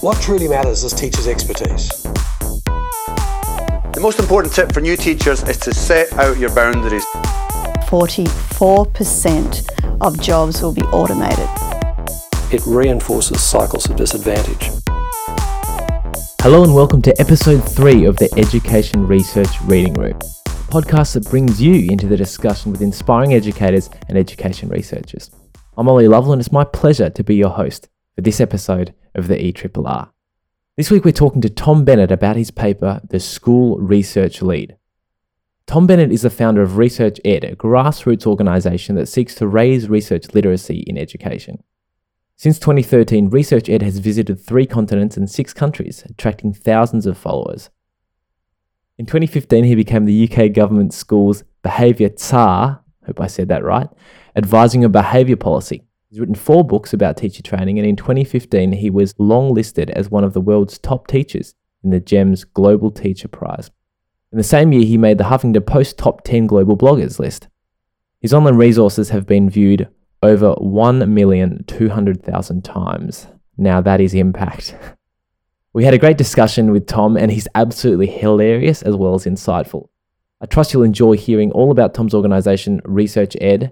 What truly matters is teachers' expertise. The most important tip for new teachers is to set out your boundaries. 44% of jobs will be automated. It reinforces cycles of disadvantage. Hello and welcome to episode 3 of the Education Research Reading Room, a podcast that brings you into the discussion with inspiring educators and education researchers. I'm Ollie Lovell and it's my pleasure to be your host for this episode of the ERRR. This week we're talking to Tom Bennett about his paper, The School Research Lead. Tom Bennett is the founder of Research Ed, a grassroots organisation that seeks to raise research literacy in education. Since 2013, Research Ed has visited three continents and six countries, attracting thousands of followers. In 2015, he became the UK government school's behaviour tsar, hope I said that right, advising on behaviour policy He's written four books about teacher training, and in 2015, he was long listed as one of the world's top teachers in the GEMS Global Teacher Prize. In the same year, he made the Huffington Post Top 10 Global Bloggers list. His online resources have been viewed over 1,200,000 times. Now, that is impact. We had a great discussion with Tom, and he's absolutely hilarious as well as insightful. I trust you'll enjoy hearing all about Tom's organisation, Research Ed,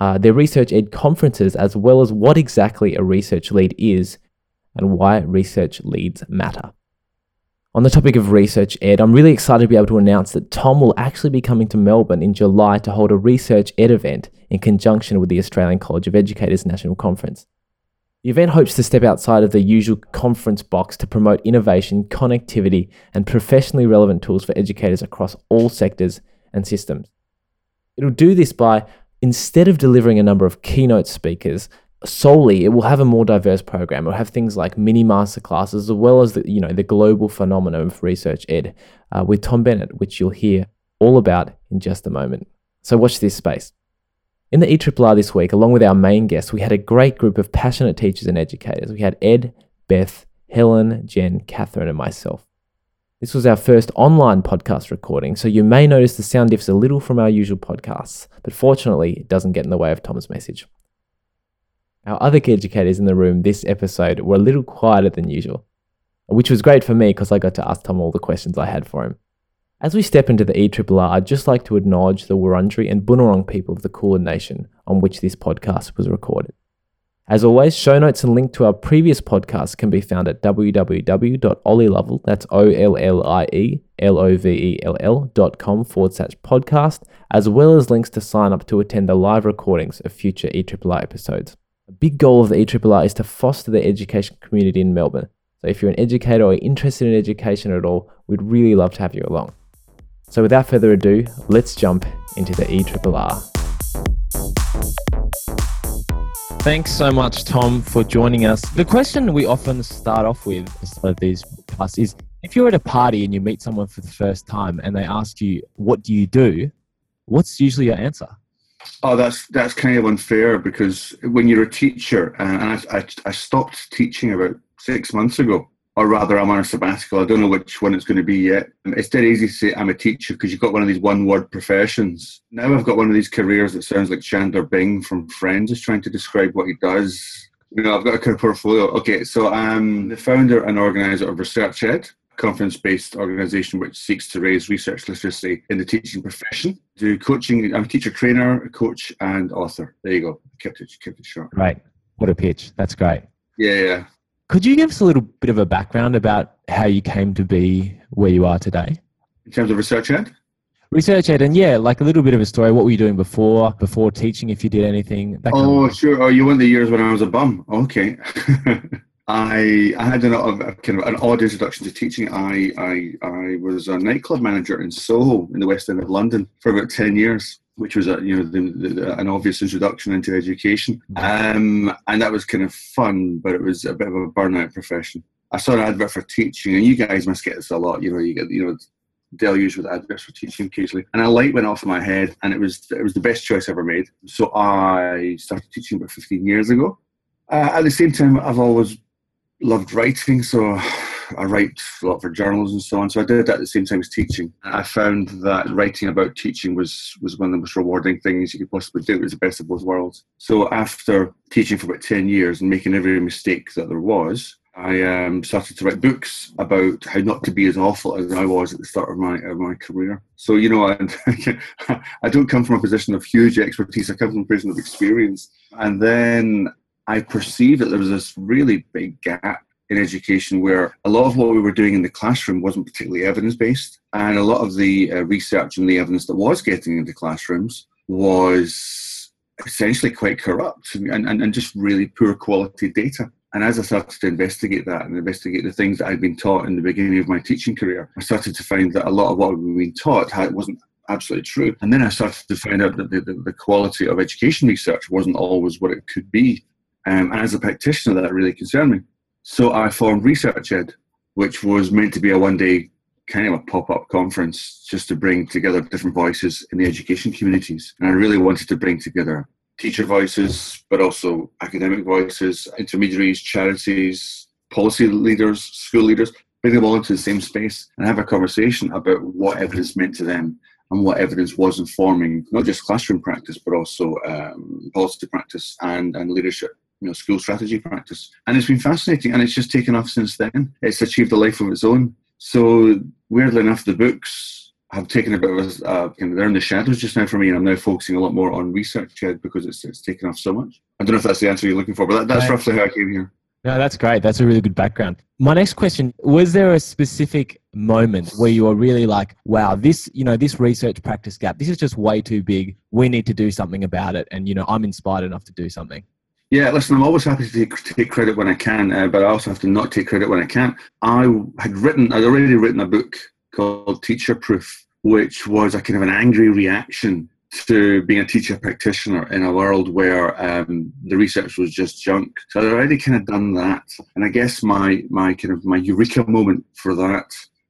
uh, their research ed conferences, as well as what exactly a research lead is and why research leads matter. On the topic of research ed, I'm really excited to be able to announce that Tom will actually be coming to Melbourne in July to hold a research ed event in conjunction with the Australian College of Educators National Conference. The event hopes to step outside of the usual conference box to promote innovation, connectivity, and professionally relevant tools for educators across all sectors and systems. It'll do this by instead of delivering a number of keynote speakers solely, it will have a more diverse program. It will have things like mini masterclasses as well as the you know the global phenomenon of research ed uh, with Tom Bennett, which you'll hear all about in just a moment. So watch this space. In the ERRR this week, along with our main guests, we had a great group of passionate teachers and educators. We had Ed, Beth, Helen, Jen, Catherine, and myself. This was our first online podcast recording, so you may notice the sound differs a little from our usual podcasts, but fortunately, it doesn't get in the way of Tom's message. Our other educators in the room this episode were a little quieter than usual, which was great for me because I got to ask Tom all the questions I had for him. As we step into the ERRR, I'd just like to acknowledge the Wurundjeri and Bunurong people of the Kulin Nation on which this podcast was recorded. As always, show notes and link to our previous podcast can be found at www.ollielovell, that's O-L-L-I-E-L-O-V-E-L-L dot com forward slash podcast, as well as links to sign up to attend the live recordings of future ERRR episodes. A big goal of the ERRR is to foster the education community in Melbourne. So if you're an educator or interested in education at all, we'd really love to have you along. So without further ado, let's jump into the ERRR. Thanks so much, Tom, for joining us. The question we often start off with of these podcasts is if you're at a party and you meet someone for the first time and they ask you, What do you do? What's usually your answer? Oh, that's that's kind of unfair because when you're a teacher, and I, I, I stopped teaching about six months ago, or rather, I'm on a sabbatical. I don't know which one it's going to be yet. Um, it's dead easy to say I'm a teacher because you've got one of these one word professions. Now I've got one of these careers that sounds like Chandler Bing from Friends is trying to describe what he does. You know, I've got a kind of portfolio. Okay, so I'm the founder and organizer of Research Ed, conference based organization which seeks to raise research literacy in the teaching profession. Do coaching, I'm a teacher trainer, a coach, and author. There you go. Kept it, kept it short. Right. What a pitch. That's great. Yeah, yeah. Could you give us a little bit of a background about how you came to be where you are today? In terms of research ed? Research ed, and yeah, like a little bit of a story. What were you doing before before teaching? If you did anything? oh, sure. Oh, you went the years when I was a bum. Okay. I I had an, a, kind of an odd introduction to teaching. I, I I was a nightclub manager in Soho in the West End of London for about ten years which was a, you know the, the, an obvious introduction into education, um, and that was kind of fun, but it was a bit of a burnout profession. I saw an advert for teaching, and you guys must get this a lot. You know, you get you know deluged with adverts for teaching occasionally, and a light went off in my head, and it was it was the best choice ever made. So I started teaching about 15 years ago. Uh, at the same time, I've always loved writing, so I write a lot for journals and so on. So I did that at the same time as teaching. I found that writing about teaching was was one of the most rewarding things you could possibly do. It was the best of both worlds. So after teaching for about ten years and making every mistake that there was, I um, started to write books about how not to be as awful as I was at the start of my of my career. So you know, I, I don't come from a position of huge expertise. I come from a position of experience, and then I perceived that there was this really big gap in education where a lot of what we were doing in the classroom wasn't particularly evidence based, and a lot of the uh, research and the evidence that was getting into classrooms was essentially quite corrupt and, and, and just really poor quality data. And as I started to investigate that and investigate the things that I'd been taught in the beginning of my teaching career, I started to find that a lot of what we'd been taught wasn't absolutely true. And then I started to find out that the, the, the quality of education research wasn't always what it could be. Um, and as a practitioner, that really concerned me. So I formed Research Ed, which was meant to be a one day kind of a pop up conference just to bring together different voices in the education communities. And I really wanted to bring together teacher voices, but also academic voices, intermediaries, charities, policy leaders, school leaders, bring them all into the same space and have a conversation about what evidence meant to them and what evidence was informing not just classroom practice, but also um, policy practice and, and leadership. You know, school strategy practice, and it's been fascinating, and it's just taken off since then. It's achieved a life of its own. So, weirdly enough, the books have taken a bit of a, uh, they're in the shadows just now for me, and I'm now focusing a lot more on research ed because it's it's taken off so much. I don't know if that's the answer you're looking for, but that, that's right. roughly how I came here. No, that's great. That's a really good background. My next question was there a specific moment where you were really like, wow, this, you know, this research practice gap, this is just way too big. We need to do something about it. And, you know, I'm inspired enough to do something. Yeah, listen, I'm always happy to take, take credit when I can, uh, but I also have to not take credit when I can't. I had written, I'd already written a book called Teacher Proof, which was a kind of an angry reaction to being a teacher practitioner in a world where um, the research was just junk. So I'd already kind of done that, and I guess my my kind of my eureka moment for that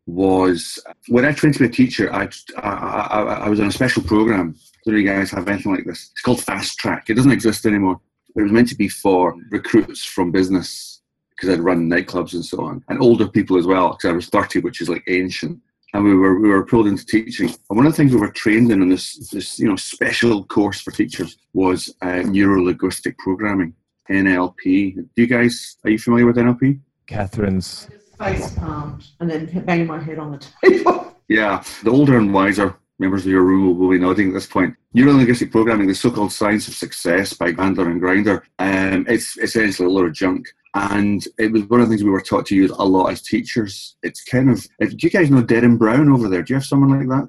was when I trained to be a teacher. I I, I, I was on a special program. Do you guys have anything like this? It's called Fast Track. It doesn't exist anymore. It was meant to be for recruits from business because I'd run nightclubs and so on, and older people as well because I was 30, which is like ancient and we were we were pulled into teaching. And one of the things we were trained in in this this you know special course for teachers was uh, neuro linguistic programming (NLP). Do you guys are you familiar with NLP? Catherine's face palmed and then banging my head on the table. Yeah, the older and wiser members of your room will be nodding at this point. Neurolinguistic programming, the so-called science of success by Bandler and Grinder, um, it's essentially a lot of junk. And it was one of the things we were taught to use a lot as teachers. It's kind of, if, do you guys know Derren Brown over there? Do you have someone like that?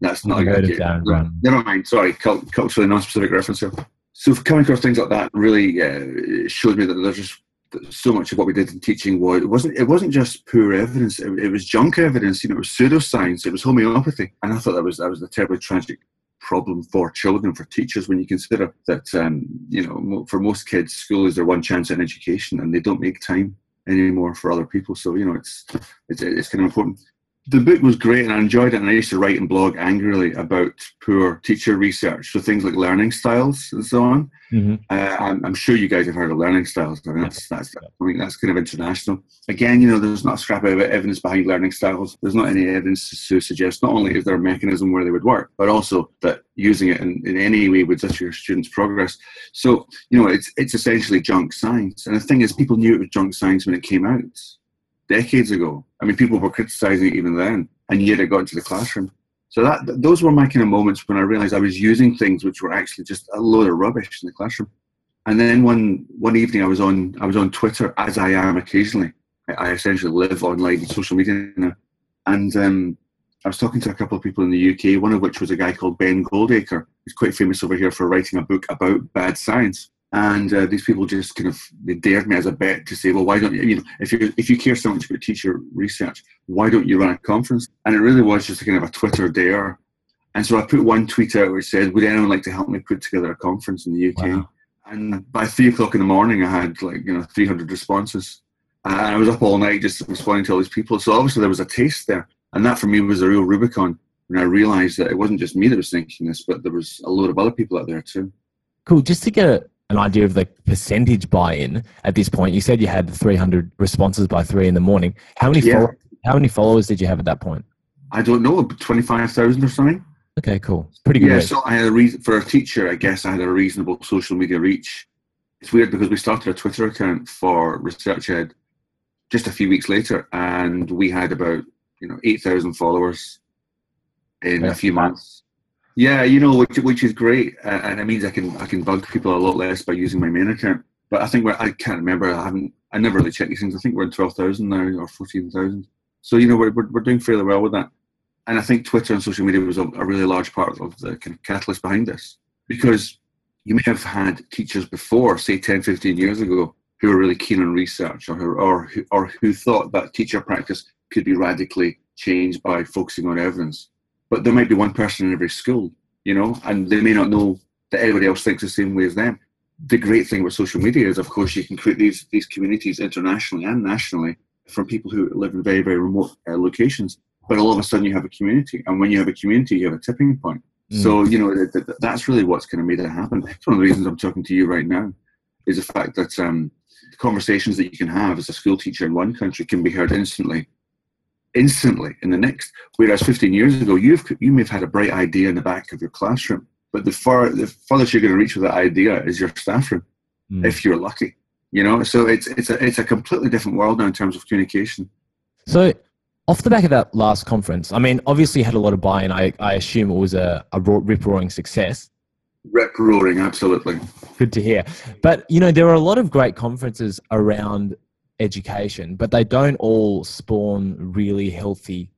That's not a good Derren Brown. Never mind. Sorry, culturally non-specific reference here. So coming across things like that really uh, showed me that there's just so much of what we did in teaching was it wasn't it wasn't just poor evidence it, it was junk evidence you know it was pseudoscience it was homeopathy. And i thought that was that was a terribly tragic problem for children for teachers when you consider that um, you know for most kids school is their one chance in education and they don't make time anymore for other people. So you know it's it's, it's kind of important the book was great and I enjoyed it. And I used to write and blog angrily about poor teacher research, so things like learning styles and so on. Mm-hmm. Uh, I'm, I'm, sure you guys have heard of learning styles. I mean, that's that's I mean that's kind of international. Again, you know, there's not a scrap of evidence behind learning styles. There's not any evidence to suggest not only is there a mechanism where they would work, but also that using it in, in any way would deter your students' progress. So you know, it's it's essentially junk science. And the thing is, people knew it was junk science when it came out decades ago. I mean, people were criticizing it even then, and yet it got into the classroom. So that those were my kind of moments when I realized I was using things which were actually just a load of rubbish in the classroom. And then one one evening I was on I was on Twitter as I am occasionally. I, essentially live online and social media now, and um, I was talking to a couple of people in the UK. One of which was a guy called Ben Goldacre. He's quite famous over here for writing a book about bad science. And uh, these people just kind of they dared me as a bet to say, well, why don't you, you know, if you if you care so much about teacher research, why don't you run a conference? And it really was just a kind of a Twitter dare. And so I put one tweet out which said, would anyone like to help me put together a conference in the UK? Wow. And by three o'clock in the morning, I had like you know 300 responses, and I was up all night just responding to all these people. So obviously there was a taste there, and that for me was a real Rubicon. When I realised that it wasn't just me that was thinking this, but there was a load of other people out there too. Cool. Just to get a, an idea of the percentage buy-in at this point? You said you had 300 responses by three in the morning. How many yeah. how many followers did you have at that point? I don't know, 25,000 or something. Okay, cool. Pretty good. Yeah, so I had a reason for a teacher. I guess I had a reasonable social media reach. It's weird because we started a Twitter account for Research Ed, just a few weeks later, and we had about you know eight thousand followers in a few months. Yeah, you know, which which is great, uh, and it means I can I can bug people a lot less by using my main account. But I think we're, I can't remember. I haven't. I never really check these things. I think we're in twelve thousand now or fourteen thousand. So you know we're, we're we're doing fairly well with that. And I think Twitter and social media was a, a really large part of the kind of catalyst behind this because you may have had teachers before, say 10, 15 years ago, who were really keen on research or who, or, who, or who thought that teacher practice could be radically changed by focusing on evidence. But there might be one person in every school, you know, and they may not know that everybody else thinks the same way as them. The great thing with social media is, of course, you can create these, these communities internationally and nationally from people who live in very, very remote uh, locations. But all of a sudden, you have a community. And when you have a community, you have a tipping point. So, you know, th- th- that's really what's kind of made it happen. It's one of the reasons I'm talking to you right now is the fact that um, the conversations that you can have as a school teacher in one country can be heard instantly, instantly in the next. Whereas 15 years ago, you've you may have had a bright idea in the back of your classroom, but the far the furthest you're going to reach with that idea is your staff room, Mm. if you're lucky. You know, so it's it's a it's a completely different world now in terms of communication. So, off the back of that last conference, I mean, obviously you had a lot of buy-in. I, I assume it was a, a rip roaring success. Rip roaring, absolutely. Good to hear. But you know, there are a lot of great conferences around education, but they don't all spawn really healthy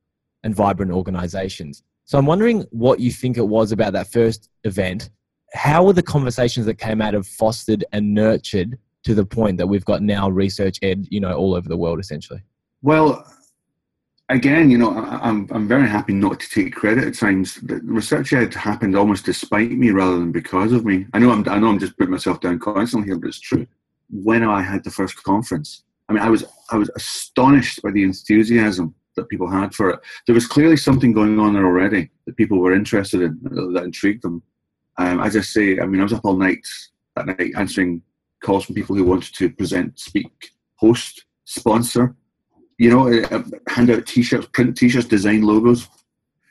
and vibrant organizations. So I'm wondering what you think it was about that first event. How were the conversations that came out of fostered and nurtured to the point that we've got now research ed, you know, all over the world essentially? Well, again, you know, I'm I'm very happy not to take credit at times. The research ed happened almost despite me rather than because of me. I know I'm I know I'm just putting myself down constantly here, but it's true. When I had the first conference, I mean, I was I was astonished by the enthusiasm that people had for it. There was clearly something going on there already that people were interested in that intrigued them. Um, as I say, I mean, I was up all night that night answering calls from people who wanted to present, speak, host, sponsor you know, uh, hand out T-shirts, print T-shirts, design logos.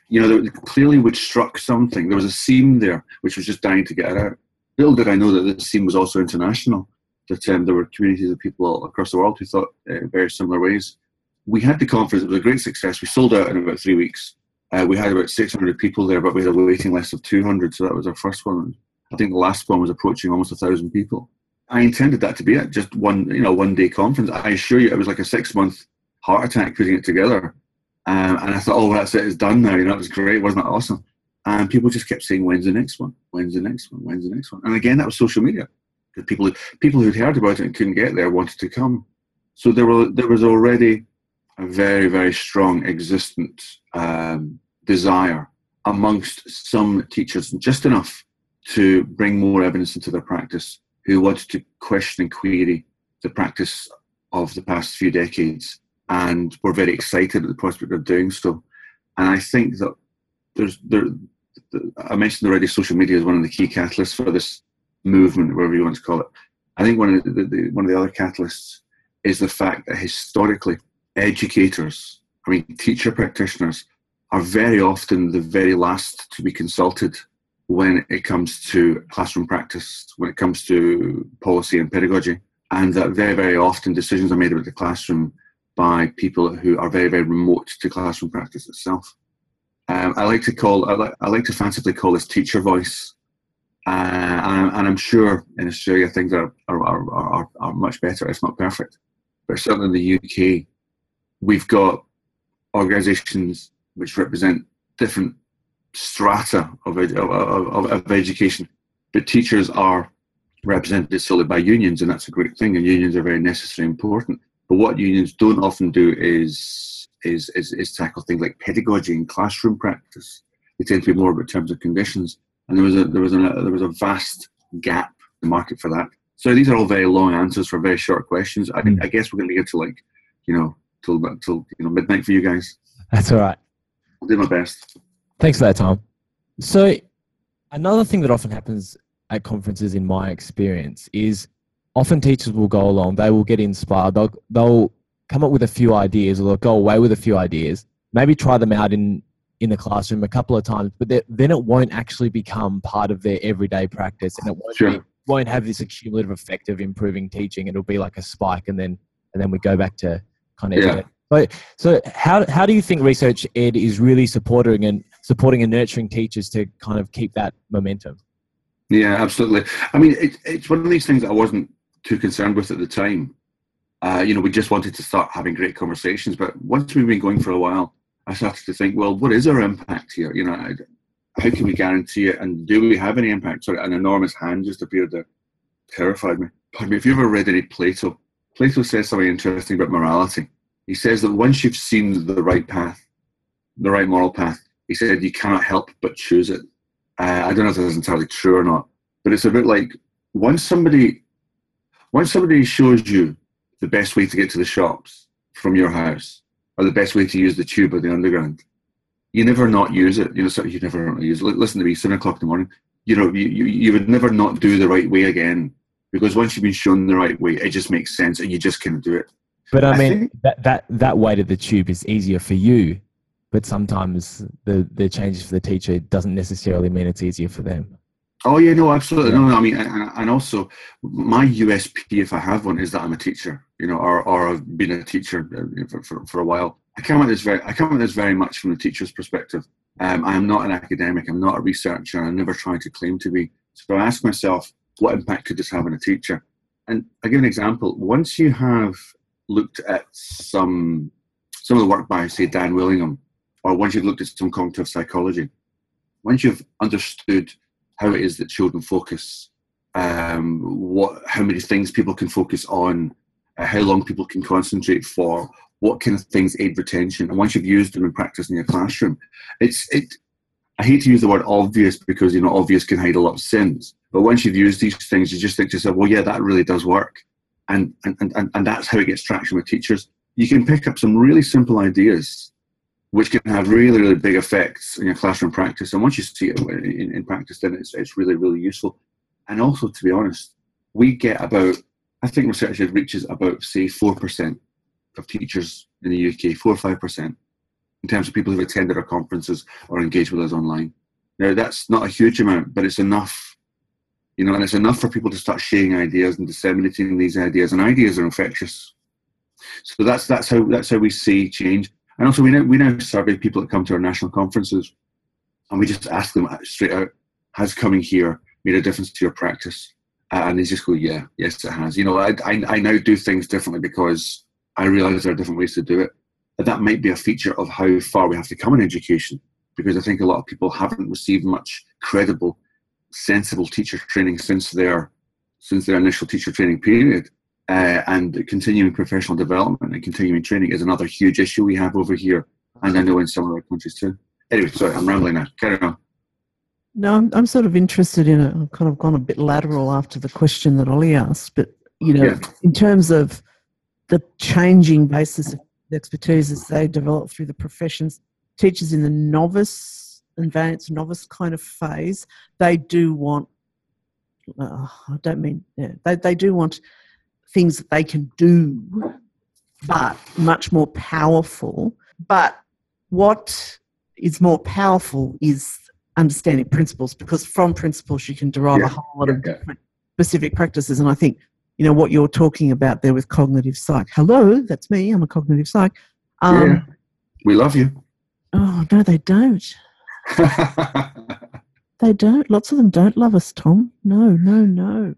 You know, clearly which struck something. There was a seam there which was just dying to get out. Little did I know that this seam was also international. That um, there were communities of people across the world who thought uh, very similar ways. We had the conference; it was a great success. We sold out in about three weeks. Uh, we had about 600 people there, but we had a waiting list of 200, so that was our first one. I think the last one was approaching almost a thousand people. I intended that to be it, just one, you know, one day conference. I assure you, it was like a six month heart attack putting it together. Um, and I thought, oh, that's it, it's done now. You know, it was great. Wasn't that awesome? And people just kept saying, when's the next one? When's the next one? When's the next one? And again, that was social media. Because people, who- people who'd heard about it and couldn't get there wanted to come. So there, were, there was already a very, very strong existent um, desire amongst some teachers, just enough to bring more evidence into their practice, who wanted to question and query the practice of the past few decades and were very excited at the prospect of doing so. And I think that there's there. I mentioned already, social media is one of the key catalysts for this movement, whatever you want to call it. I think one of the, the one of the other catalysts is the fact that historically, educators, I mean, teacher practitioners, are very often the very last to be consulted when it comes to classroom practice, when it comes to policy and pedagogy and that very, very often decisions are made about the classroom by people who are very, very remote to classroom practice itself. Um, I like to call, I like, I like to fancifully call this teacher voice, Uh, and, and I'm sure in Australia things are are, are, are are much better, It's not perfect. But certainly in the UK, we've got organisations which represent different strata of, of, of, of education, but teachers are represented solely by unions, and that's a great thing. And unions are very necessary and important. But what unions don't often do is is is, is tackle things like pedagogy and classroom practice. They tend to be more about terms and conditions. And there was a there was a there was a vast gap in the market for that. So these are all very long answers for very short questions. I, Mm. I guess we're going to get to like you know till till you know midnight for you guys. That's all right. I'll do my best. Thanks for that, Tom. So, another thing that often happens at conferences, in my experience, is often teachers will go along, they will get inspired, they'll, they'll come up with a few ideas, or they'll go away with a few ideas, maybe try them out in, in the classroom a couple of times, but then- it won't actually become part of their everyday practice and it won't, Sure. be, won't have this accumulative effect of improving teaching. It'll be like a spike and then, and then we go back to kind of Yeah. So, so how how do you think research ed is really supporting and supporting and nurturing teachers to kind of keep that momentum? Yeah, absolutely. I mean, it, it's one of these things that I wasn't too concerned with at the time. Uh, you know, we just wanted to start having great conversations, but once we've been going for a while, I started to think, well, what is our impact here? You know, how can we guarantee it, and do we have any impact? Sorry, an enormous hand just appeared there, terrified me. Pardon me. If you ever read any Plato, Plato says something interesting about morality. He says that once you've seen the right path, the right moral path, he said you cannot help but choose it. Uh, I don't know if that's entirely true or not, but it's a bit like once somebody, once somebody shows you the best way to get to the shops from your house, or the best way to use the tube or the underground, you never not use it. You know, so you never not use it. Listen to me, seven o'clock in the morning. You know, you, you, you would never not do the right way again because once you've been shown the right way, it just makes sense and you just can do it. But I I mean, think- that, that, that way to the tube is easier for you, but sometimes the, the changes for the teacher doesn't necessarily mean it's easier for them. Oh yeah, no, absolutely. No, no, I mean, and, and also my USP, if I have one, is that I'm a teacher. You know, or, or I've been a teacher uh, for, for, for a while. I come at this very, I come at this very much from the teacher's perspective. Um, I am not an academic. I'm not a researcher. I'm never trying to claim to be. So I ask myself, what impact could this have on a teacher? And I give an example. Once you have looked at some some of the work by, say, Dan Willingham, or once you've looked at some cognitive psychology, once you've understood how it is that children focus, um, what, how many things people can focus on, uh, how long people can concentrate for, what kind of things aid retention, and once you've used them in practice in your classroom, it's it. I hate to use the word obvious because you know obvious can hide a lot of sins, but once you've used these things, you just think to yourself, well, yeah, that really does work, and and and, and that's how it gets traction with teachers. You can pick up some really simple ideas which can have really, really big effects in your classroom practice. And once you see it in, in practice, then it's, it's really, really useful. And also, to be honest, we get about, I think research reaches about, say, 4% of teachers in the UK, 4 or 5%, in terms of people who've attended our conferences or engaged with us online. Now, that's not a huge amount, but it's enough. You know, and it's enough for people to start sharing ideas and disseminating these ideas. And ideas are infectious. So that's that's how that's how we see change. And also, we now, we now survey people that come to our national conferences, and we just ask them straight out, has coming here made a difference to your practice? Uh, and they just go, yeah, yes, it has. You know, I, I, I now do things differently because I realise there are different ways to do it. And that might be a feature of how far we have to come in education, because I think a lot of people haven't received much credible, sensible teacher training since their since their initial teacher training period. Uh, and continuing professional development and continuing training is another huge issue we have over here, and I know in some other countries too. Anyway, sorry, I'm rambling now. Carry on. No, I'm, I'm sort of interested in it. I've kind of gone a bit lateral after the question that Ollie asked, but you know, Yeah. in terms of the changing basis of expertise as they develop through the professions, teachers in the novice, advanced novice kind of phase, they do want. Uh, I don't mean yeah, they they do want things that they can do, but much more powerful. But what is more powerful is understanding principles because from principles you can derive Yeah, a whole lot of yeah. different specific practices. And I think, you know, what you're talking about there with cognitive psych. Hello, that's me. I'm a cognitive psych. Um, yeah, we love you. Oh, no, they don't. They don't. Lots of them don't love us, Tom. No, no, no.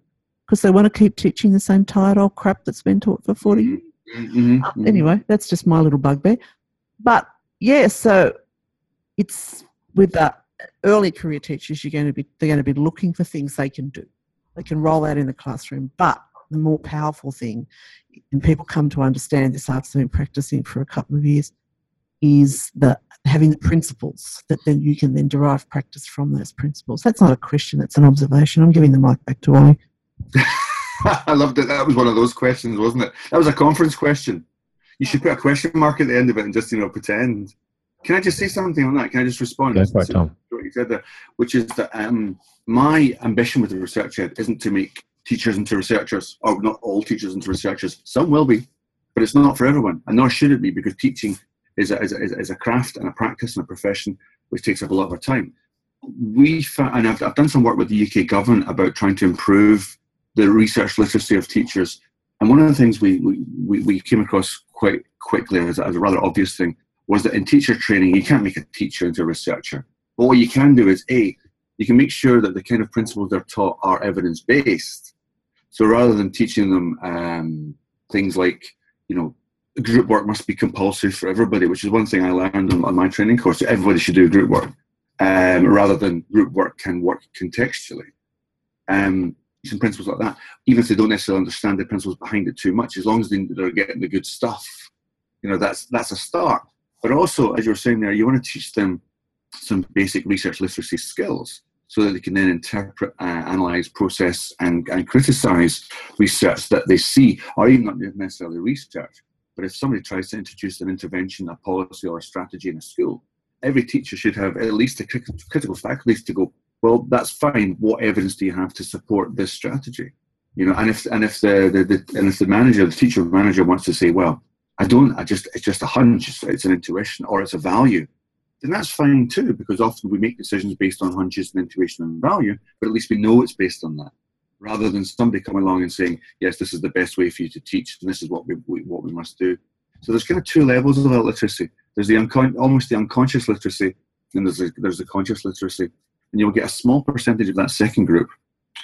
Because they want to keep teaching the same tired old crap that's been taught for 40 years. Mhm, Uh, mhm. anyway, that's just my little bugbear. But yeah, so it's with the early career teachers, you're going to be they're going to be looking for things they can do. They can roll out in the classroom. But the more powerful thing, and people come to understand this after they've been practicing for a couple of years, is that having the principles that then you can then derive practice from those principles. That's not a question, that's an observation. I'm giving the mic back to Ollie. I loved it. That was one of those questions, wasn't it? That was a conference question. You should put a question mark at the end of it and just, you know, pretend. Can I just say something on that? Can I just respond? Go for it, Tom. What you said there, which is that um, my ambition with the research ed isn't to make teachers into researchers, or not all teachers into researchers. Some will be, but it's not for everyone, and nor should it be, because teaching is a, is a, is a craft and a practice and a profession which takes up a lot of our time. We and I've, I've done some work with the UK government about trying to improve the research literacy of teachers. And one of the things we, we, we- came across quite quickly as, as a rather obvious thing was that in teacher training, you can't make a teacher into a researcher. But what you can do is, A, you can make sure that the kind of principles they're taught are evidence based. So rather than teaching them um, things like, you know, group work must be compulsory for everybody, which is one thing I learned on, on my training course. Everybody should do group work, um, rather than group work can work contextually. Um, some principles like that, even if they don't necessarily understand the principles behind it too much, as long as they're getting the good stuff, you know, that's that's a start. But also, as you were saying there, you want to teach them some basic research literacy skills so that they can then interpret, uh, analyze, process, and, and criticize research that they see, or even not necessarily research. But if somebody tries to introduce an intervention, a policy, or a strategy in a school, every teacher should have at least a critical faculties to go, well, that's fine. What evidence do you have to support this strategy? You know, and if and if the, the, the and if the manager, the teacher manager wants to say, well, I don't, I just it's just a hunch, it's, an intuition, or it's a value, then that's fine too, because often we make decisions based on hunches and intuition and value, but at least we know it's based on that, rather than somebody coming along and saying, yes, this is the best way for you to teach, and this is what we, we what we must do. So there's kind of two levels of literacy. There's the uncon- almost the unconscious literacy, and there's the, there's the conscious literacy and you'll get a small percentage of that second group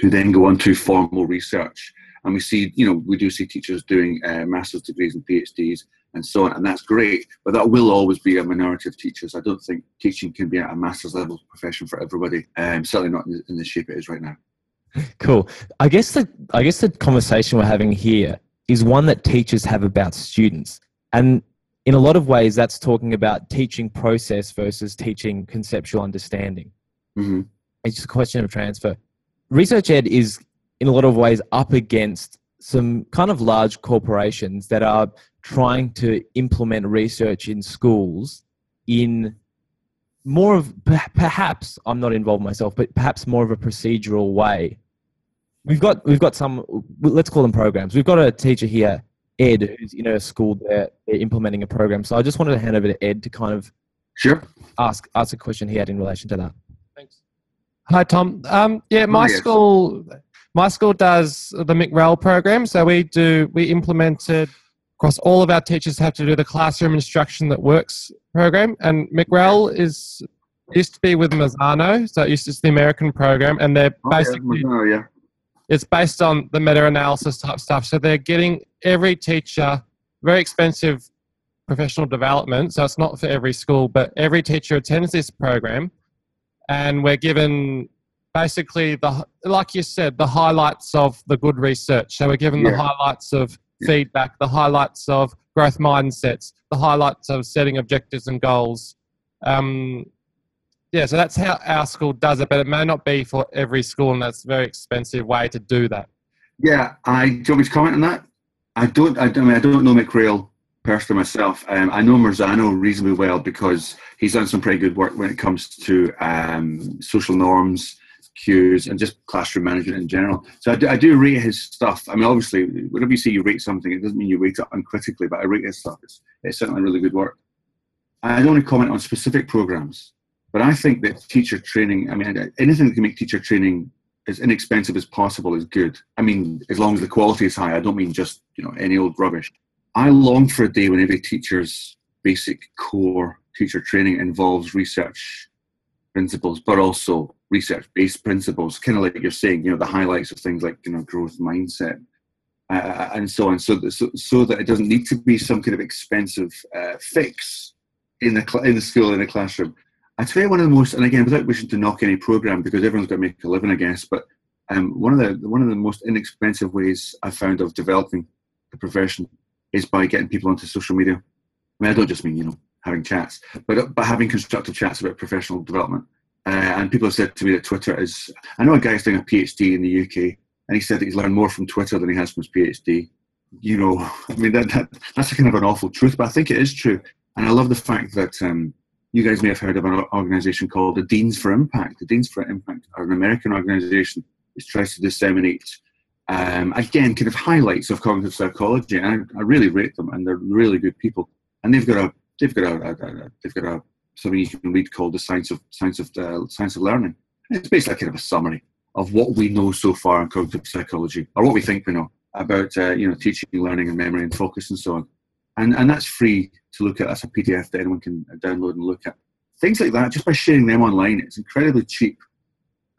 who then go on to formal research. And we see, you know, we do see teachers doing uh, master's degrees and PhDs and so on, and that's great. But that will always be a minority of teachers. I don't think teaching can be a master's level profession for everybody. Um, certainly not in the shape it is right now. Cool. I guess the I guess the conversation we're having here is one that teachers have about students, and in a lot of ways, that's talking about teaching process versus teaching conceptual understanding. Mm-hmm. It's just a question of transfer. Research Ed is, in a lot of ways, up against some kind of large corporations that are trying to implement research in schools in more of perhaps I'm not involved myself, but perhaps more of a procedural way. We've got we've got some let's call them programs. We've got a teacher here, Ed, who's in a school there they're implementing a program. So I just wanted to hand over to Ed to kind of sure ask ask a question he had in relation to that. Hi, Tom. Um, yeah, my Oh, yes. school, my school does the McREL program. So we do, we implemented across all of our teachers have to do the classroom instruction that works program, and McREL is used to be with Marzano, so it used to it's the American program, and they're Oh, yeah, basically oh, yeah. it's based on the meta-analysis type stuff. So they're getting every teacher very expensive professional development. So it's not for every school, but every teacher attends this program, and we're given basically the like you said the highlights of the good research. So we're given the highlights of Yeah. feedback, the highlights of growth mindsets, the highlights of setting objectives and goals. Um, yeah, so that's how our school does it, but it may not be for every school, and that's a very expensive way to do that. Yeah, I do you want me to comment on that? I don't. I, don't- I mean, I don't know McREL personally myself. Um, I know Marzano reasonably well because he's done some pretty good work when it comes to um, social norms, cues, and just classroom management in general. So I do, I do rate his stuff. I mean, obviously, whenever you say you rate something, it doesn't mean you rate it uncritically, but I rate his stuff. It's, it's certainly really good work. I don't want to comment on specific programs, but I think that teacher training. I mean, anything that can make teacher training as inexpensive as possible is good. I mean, as long as the quality is high. I don't mean just you know any old rubbish. I long for a day when every teacher's basic core teacher training involves research principles, but also research-based principles, kind of like you're saying, you know, the highlights of things like you know growth mindset uh, and so on, so that, so, so that it doesn't need to be some kind of expensive uh, fix in the cl- in the school in the classroom. I tell you one of the most, and again, without wishing to knock any program because everyone's got to make a living, I guess, but um, one of the one of the most inexpensive ways I found of developing the profession is by getting people onto social media. I mean, I don't just mean you know having chats, but but having constructive chats about professional development. Uh, and people have said to me that Twitter is. I know a guy's doing a PhD in the UK, and he said that he's learned more from Twitter than he has from his PhD. You know, I mean that, that that's kind of an awful truth, but I think it is true. And I love the fact that um, you guys may have heard of an organization called the Deans for Impact. The Deans for Impact are an American organization which tries to disseminate, um, again, kind of highlights of cognitive psychology. And I, I really rate them, and they're really good people. And they've got a they've got a, a, a they've got a something you can read called the science of science of uh, science of learning. And it's basically kind of a summary of what we know so far in cognitive psychology, or what we think we know about uh, you know teaching, learning, and memory and focus and so on. and and that's free to look at. That's a PDF that anyone can download and look at. Things like that, just by sharing them online, it's incredibly cheap,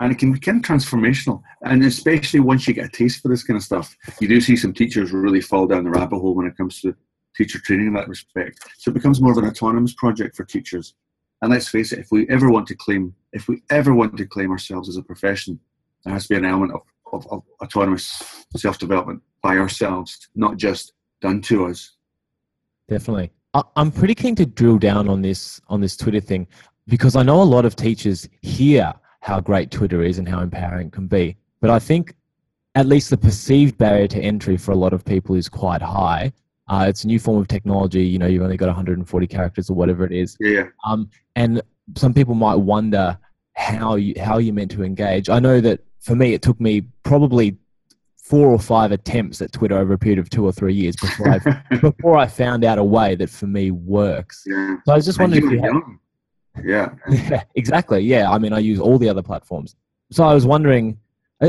and it can be kind of transformational. And especially once you get a taste for this kind of stuff, you do see some teachers really fall down the rabbit hole when it comes to teacher training in that respect. So it becomes more of an autonomous project for teachers. And let's face it, if we ever want to claim, if we ever want to claim ourselves as a profession, there has to be an element of, of, of autonomous self-development by ourselves, not just done to us. Definitely. I'm pretty keen to drill down on this on this Twitter thing because I know a lot of teachers hear how great Twitter is and how empowering it can be, but I think at least the perceived barrier to entry for a lot of people is quite high. Uh, it's a new form of technology. You know, you've only got 140 characters or whatever it is. Yeah. Um, and some people might wonder how you how you're meant to engage. I know that for me, it took me probably four or five attempts at Twitter over a period of two or three years before I before I found out a way that for me works. yeah. So I was just wondering if you had, young. Yeah. yeah, exactly. Yeah, I mean, I use all the other platforms. So I was wondering.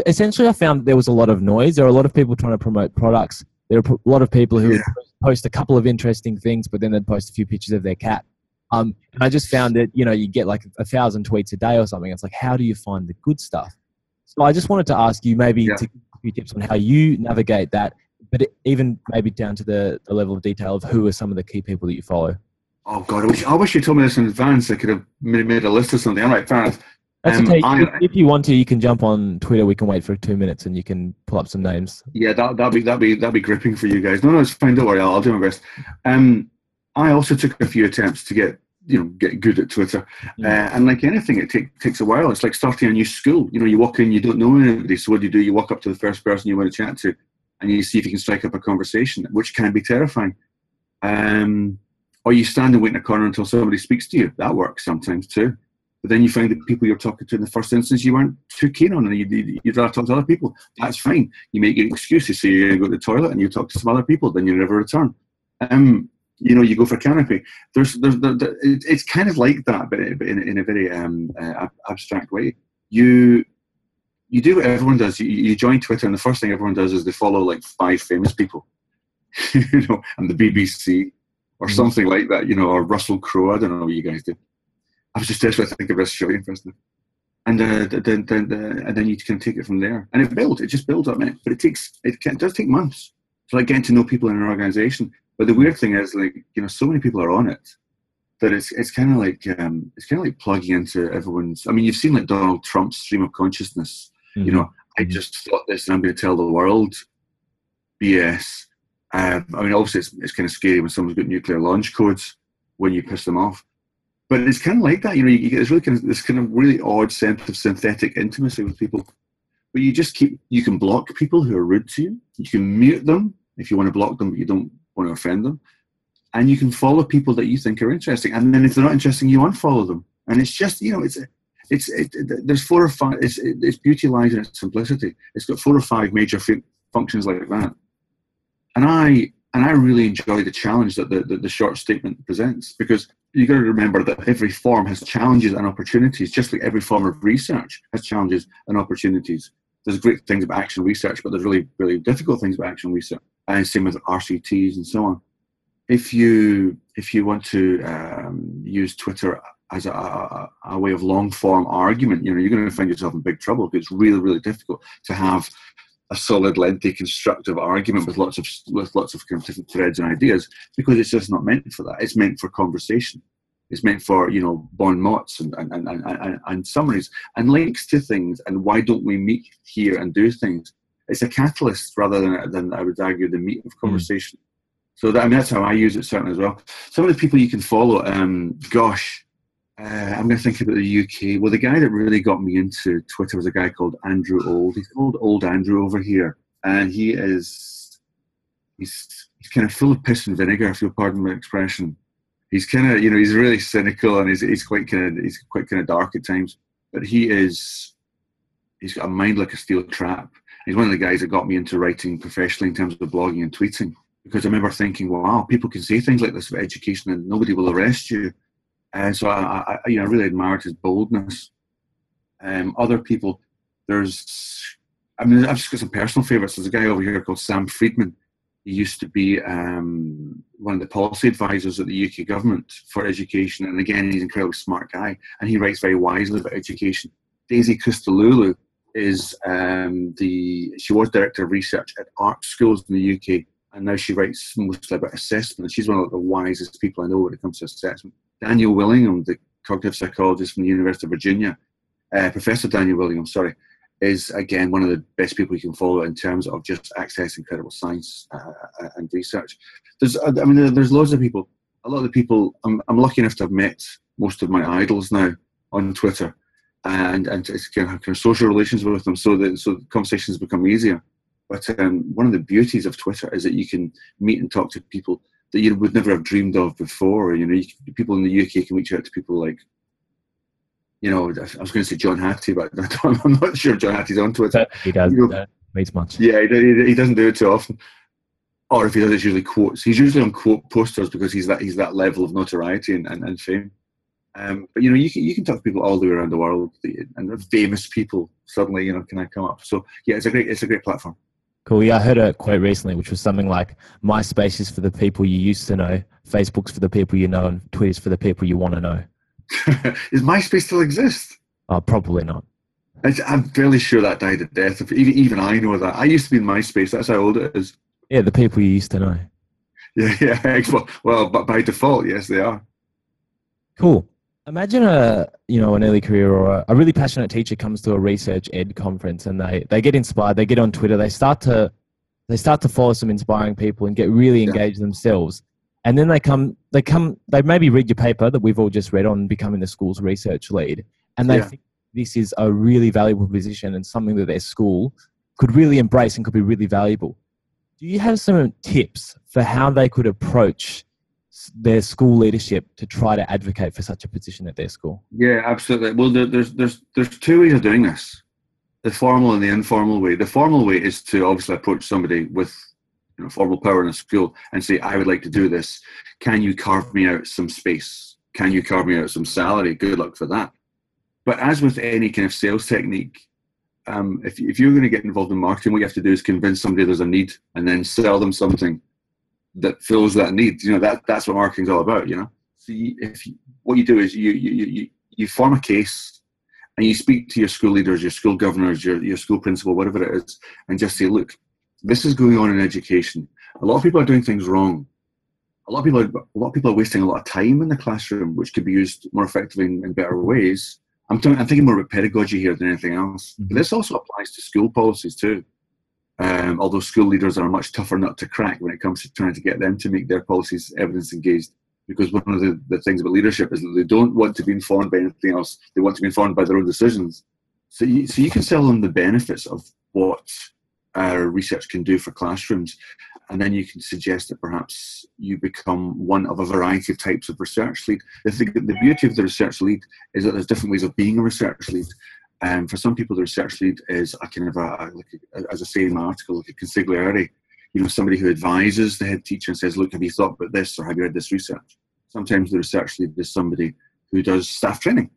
Essentially, I found there was a lot of noise. There are a lot of people trying to promote products. There are a lot of people who Yeah. post a couple of interesting things, but then they'd post a few pictures of their cat. Um, and I just found that you know you get like a thousand tweets a day or something. It's like how do you find the good stuff? So I just wanted to ask you maybe Yeah. to give a few tips on how you navigate that, but even maybe down to the, the level of detail of who are some of the key people that you follow. Oh God, I wish, I wish you told me this in advance. I could have made, a list or something. All right, fair enough. Um, okay. I- if, you want to, you can jump on Twitter. We can wait for two minutes and you can pull up some names. Yeah, that that'd be that'd be that'd be gripping for you guys. No, no, it's fine. Don't worry. I'll, I'll do my best. Um, I also took a few attempts to get you know get good at Twitter, Mm. uh, and like anything, it take, takes a while. It's like starting a new school. You know, you walk in, you don't know anybody, so what do you do? You walk up to the first person you want to chat to, and you see if you can strike up a conversation, which can be terrifying. Um, or you stand and wait in a corner until somebody speaks to you. That works sometimes too. But then you find that people you're talking to in the first instance you weren't too keen on, and you, you, you'd rather talk to other people. That's fine. You make your excuses, so to go to the toilet and you talk to some other people, then you never return. Um, you know, you go for canopy. There's, there's, there, there- it's kind of like that, but in, in a very um, uh, abstract way. You, you do what everyone does. You, you join Twitter, and the first thing everyone does is they follow like five famous people, you know, and the BBC or Mhm. something like that, you know, or Russell Crowe. I don't know what you guys do. I was just desperate to think of this show interesting. And uh, then, then, then, and then you can take it from there. And it builds. It just builds up, man. But it takes. It, can, it does take months. It's like getting to know people in an organization. But the weird thing is, like you know, so many people are on it that it's it's kind of like um, it's kind of like plugging into everyone's. I mean, you've seen like Donald Trump's stream of consciousness. You know, I Mhm. just thought this, and I'm going to tell the world. BS. Um, I mean, obviously, it's, it's kind of scary when someone's got nuclear launch codes when you piss them off. But it's kind of like that, you know. You, you get this really kind of this kind of really odd sense of synthetic intimacy with people. But you just keep. You can block people who are rude to you. You can mute them if you want to block them, but you don't want to offend them. And you can follow people that you think are interesting. And then if they're not interesting, you unfollow them. And it's just, you know, it's it's it, there's four or five. It's its beauty lies in its simplicity. It's got four or five major fu- functions like that. And I and I really enjoy the challenge that the, the, the short statement presents because you got to remember that every form has challenges and opportunities, just like every form of research has challenges and opportunities. There's great things about action research, but there's really, really difficult things about action research. And same with RCTs and so on. If you if you want to um, use Twitter as a, a, a way of long form argument, you know you're going to find yourself in big trouble because it's really, really difficult to have a solid, lengthy, constructive argument with lots of with lots of different threads and ideas because it's just not meant for that. It's meant for conversation. It's meant for you know bon mots and and, and, and, and, summaries and links to things and why don't we meet here and do things. It's a catalyst rather than than I would argue the meat of conversation. So that, I mean that's how I use it certainly as well. Some of the people you can follow, um, gosh, uh, I'm going to think about the UK. Well, the guy that really got me into Twitter was a guy called Andrew Old. He's called Old Andrew over here, and he is he's he's kind of full of piss and vinegar, if you'll pardon my expression. He's kind of you know he's really cynical and he's he's quite kind of he's quite kind of dark at times, but he is he's got a mind like a steel trap. He's one of the guys that got me into writing professionally in terms of blogging and tweeting because I remember thinking, wow, people can say things like this about education and nobody will arrest you. And so I, I, you know, I really admired his boldness. Um, other people, there's, I mean, I've just got some personal favorites. There's a guy over here called Sam Freedman. he used to be um, one of the policy advisors at the UK government for education. And again, he's an incredibly smart guy and he writes very wisely about education. Daisy Christodoulou is um, the, she was director of research at Ark Schools in the UK. And now she writes mostly about assessment. She's one of the wisest people I know when it comes to assessment. Daniel Willingham, the cognitive psychologist from the University of Virginia, uh, Professor Daniel Willingham, sorry, is again one of the best people you can follow in terms of just accessing credible science uh, uh and research. There's, I mean, there's loads of people. A lot of the people I'm, I'm lucky enough to have met most of my idols now on Twitter, and and to kind of have kind of social relations with them, so that so conversations become easier. But um, one of the beauties of Twitter is that you can meet and talk to people that you would never have dreamed of before. You know, you people in the UK can reach out to people like you know, I was going to say John Hattie, but I'm not sure John Hattie's on Twitter. He does. You know, means much. Yeah, he, he, doesn't do it too often. Or if he does, it's usually quotes. He's usually on quote posters because he's that he's that level of notoriety and, and, and fame. Um, but you know, you can you can talk to people all the way around the world, and famous people suddenly you know can I come up. So yeah, it's a great it's a great platform. Cool. Yeah, I heard a quote recently, which was something like, "MySpace is for the people you used to know, Facebook's for the people you know, and Twitter's for the people you want to know." Is MySpace still exist? Oh, probably not. I'm fairly sure that died a death. Even, even I know that. I used to be in MySpace. That's how old it is. Yeah, the people you used to know. Yeah, yeah. Well, but by default, yes, they are. Cool. Imagine a you know an early career or a, a, really passionate teacher comes to a research ed conference and they they get inspired. They get on Twitter. They start to they start to follow some inspiring people and get really engaged yeah. themselves and then they come they come they maybe read your paper that we've all just read on becoming the school's research lead and they yeah. think this is a really valuable position and something that their school could really embrace and could be really valuable do you have some tips for how they could approach their school leadership to try to advocate for such a position at their school yeah absolutely well there's there's there's two ways of doing this the formal and the informal way the formal way is to obviously approach somebody with you know, formal power in a school and say, I would like to do this. Can you carve me out some space? Can you carve me out some salary? Good luck for that. But as with any kind of sales technique, um, if, if you're going to get involved in marketing, what you have to do is convince somebody there's a need and then sell them something that fills that need. You know, that, that's what marketing's all about, you know? So you, if you, what you do is you, you, you, you form a case and you speak to your school leaders, your school governors, your, your school principal, whatever it is, and just say, look, this is going on in education. A lot of people are doing things wrong. A lot of people are, a lot of people are wasting a lot of time in the classroom, which could be used more effectively in, in better ways. I'm, talking, I'm thinking more about pedagogy here than anything else. Mm-hmm. But this also applies to school policies too. Um, although school leaders are a much tougher nut to crack when it comes to trying to get them to make their policies evidence engaged. Because one of the, the things about leadership is that they don't want to be informed by anything else. They want to be informed by their own decisions. So you, so you can sell them the benefits of what uh, research can do for classrooms. And then you can suggest that perhaps you become one of a variety of types of research lead. The, the beauty of the research lead is that there's different ways of being a research lead. Um, for some people, the research lead is a kind of a, a as I say in my article, like a consigliere. You know, somebody who advises the head teacher and says, "Look, have you thought about this, or have you read this research?" Sometimes the research lead is somebody who does staff training.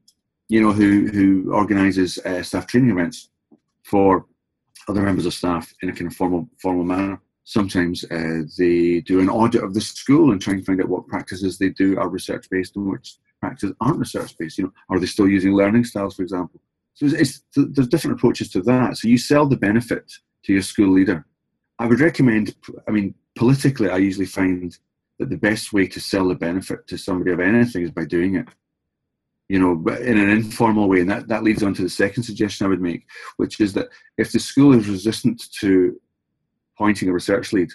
You know, who who organises uh, staff training events for other members of staff in a kind of formal formal manner. Sometimes uh, they do an audit of the school and try and find out what practices they do are research based and which practices aren't research based. You know, are they still using learning styles, for example? So it's, it's, there's different approaches to that. So you sell the benefit to your school leader. I would recommend. I mean, politically, I usually find that the best way to sell the benefit to somebody of anything is by doing it you know, in an informal way. And that, that leads on to the second suggestion I would make, which is that if the school is resistant to appointing a research lead,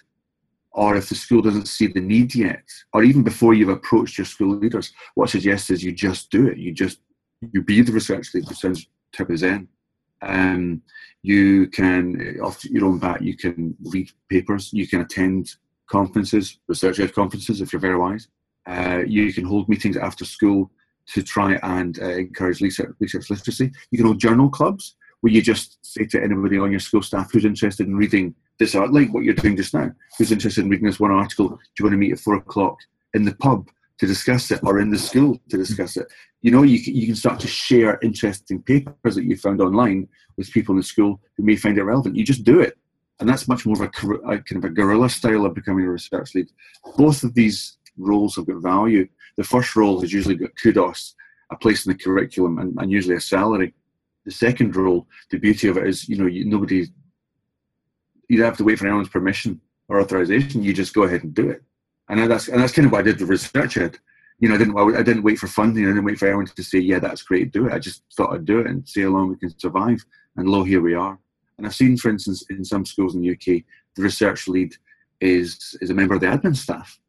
or if the school doesn't see the need yet, or even before you've approached your school leaders, what I suggest is you just do it. You just you be the research lead, which sounds of zen. Um, you can, off your own bat, you can read papers, you can attend conferences, research ed conferences if you're very wise. Uh, you can hold meetings after school to try and uh, encourage research, research literacy. You can hold journal clubs where you just say to anybody on your school staff who's interested in reading this art, like what you're doing just now, who's interested in reading this one article, do you want to meet at four o'clock in the pub to discuss it or in the school to discuss it? You know, you, you can start to share interesting papers that you found online with people in the school who may find it relevant. You just do it. and that's much more of a, a kind of a guerrilla style of becoming a research lead. Both of these roles have got value. The first role has usually got kudos, a place in the curriculum, and, and usually a salary. The second role, the beauty of it is, you know, you, nobody, you don't have to wait for anyone's permission or authorization. You just go ahead and do it, and that's and that's kind of what I did with research ed. You know, I didn't I didn't wait for funding. I didn't wait for anyone to say, yeah, that's great, do it. I just thought I'd do it and see how long we can survive. And lo, here we are. And I've seen, for instance, in some schools in the UK, the research lead is is a member of the admin staff.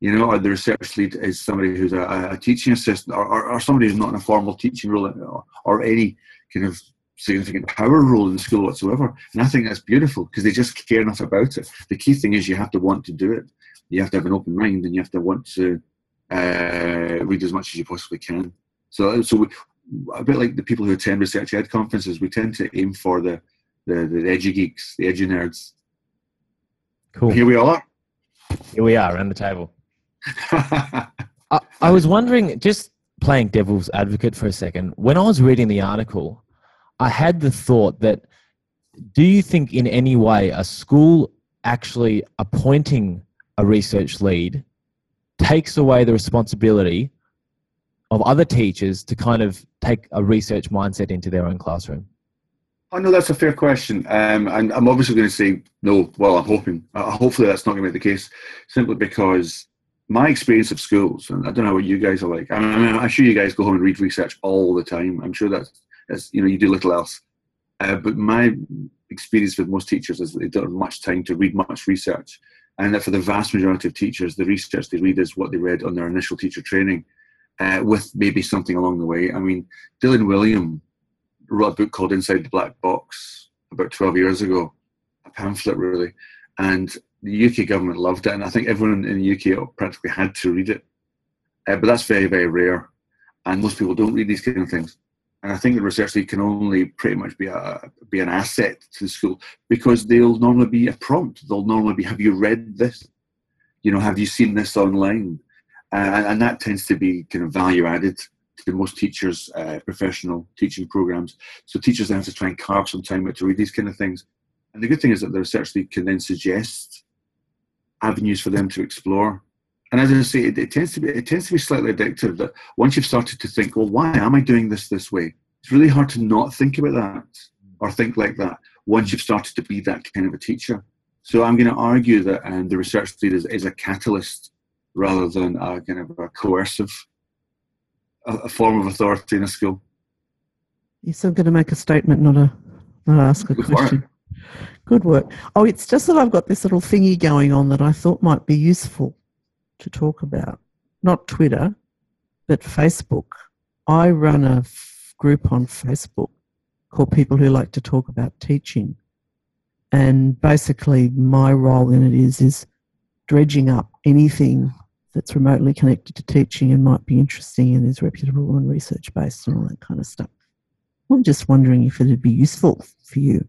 You know, or the research lead is somebody who's a, a teaching assistant, or, or, or, somebody who's not in a formal teaching role, or, or any kind of significant power role in the school whatsoever. And I think that's beautiful because they just care enough about it. The key thing is you have to want to do it. You have to have an open mind, and you have to want to uh, read as much as you possibly can. So, so we, a bit like the people who attend research ed conferences, we tend to aim for the the, the edgy geeks, the edgy nerds. Cool. Here we are. Here we are around the table. I, I was wondering, just playing devil's advocate for a second, when I was reading the article, I had the thought that do you think in any way a school actually appointing a research lead takes away the responsibility of other teachers to kind of take a research mindset into their own classroom? I know that's a fair question, um, and I'm obviously going to say no. Well, I'm hoping. Uh, hopefully, that's not going to be the case, simply because my experience of schools, and I don't know what you guys are like. I mean, I'm sure you guys go home and read research all the time. I'm sure that's, that's you know, you do little else. Uh, but my experience with most teachers is they don't have much time to read much research, and that for the vast majority of teachers, the research they read is what they read on their initial teacher training, uh, with maybe something along the way. I mean, Dylan Wiliam wrote a book called Inside the Black Box about 12 years ago, a pamphlet really, and the UK government loved it, and I think everyone in the UK practically had to read it. Uh, but that's very, very rare, and most people don't read these kind of things. And I think the research lead can only pretty much be a be an asset to the school because they'll normally be a prompt. They'll normally be, "Have you read this? You know, have you seen this online?" And that tends to be kind of value added to most teachers' uh, professional teaching programs. So teachers then have to try and carve some time out to read these kind of things. And the good thing is that the research lead can then suggest avenues for them to explore. And as I say, it, it, tends to be it tends to be slightly addictive. That once you've started to think, well, why am I doing this this way? It's really hard to not think about that or think like that once you've started to be that kind of a teacher. So I'm going to argue that um, the research lead is, is a catalyst rather than a kind of a coercive a, a form of authority in a school. Yes, I'm going to make a statement, not a not ask a Good question. Work. Good work. Oh, it's just that I've got this little thingy going on that I thought might be useful to talk about. Not Twitter, but Facebook. I run a f- group on Facebook called People Who Like to Talk About Teaching. And basically, my role in it is is dredging up anything that's remotely connected to teaching and might be interesting and is reputable and research based and all that kind of stuff. I'm just wondering if it'd be useful for you.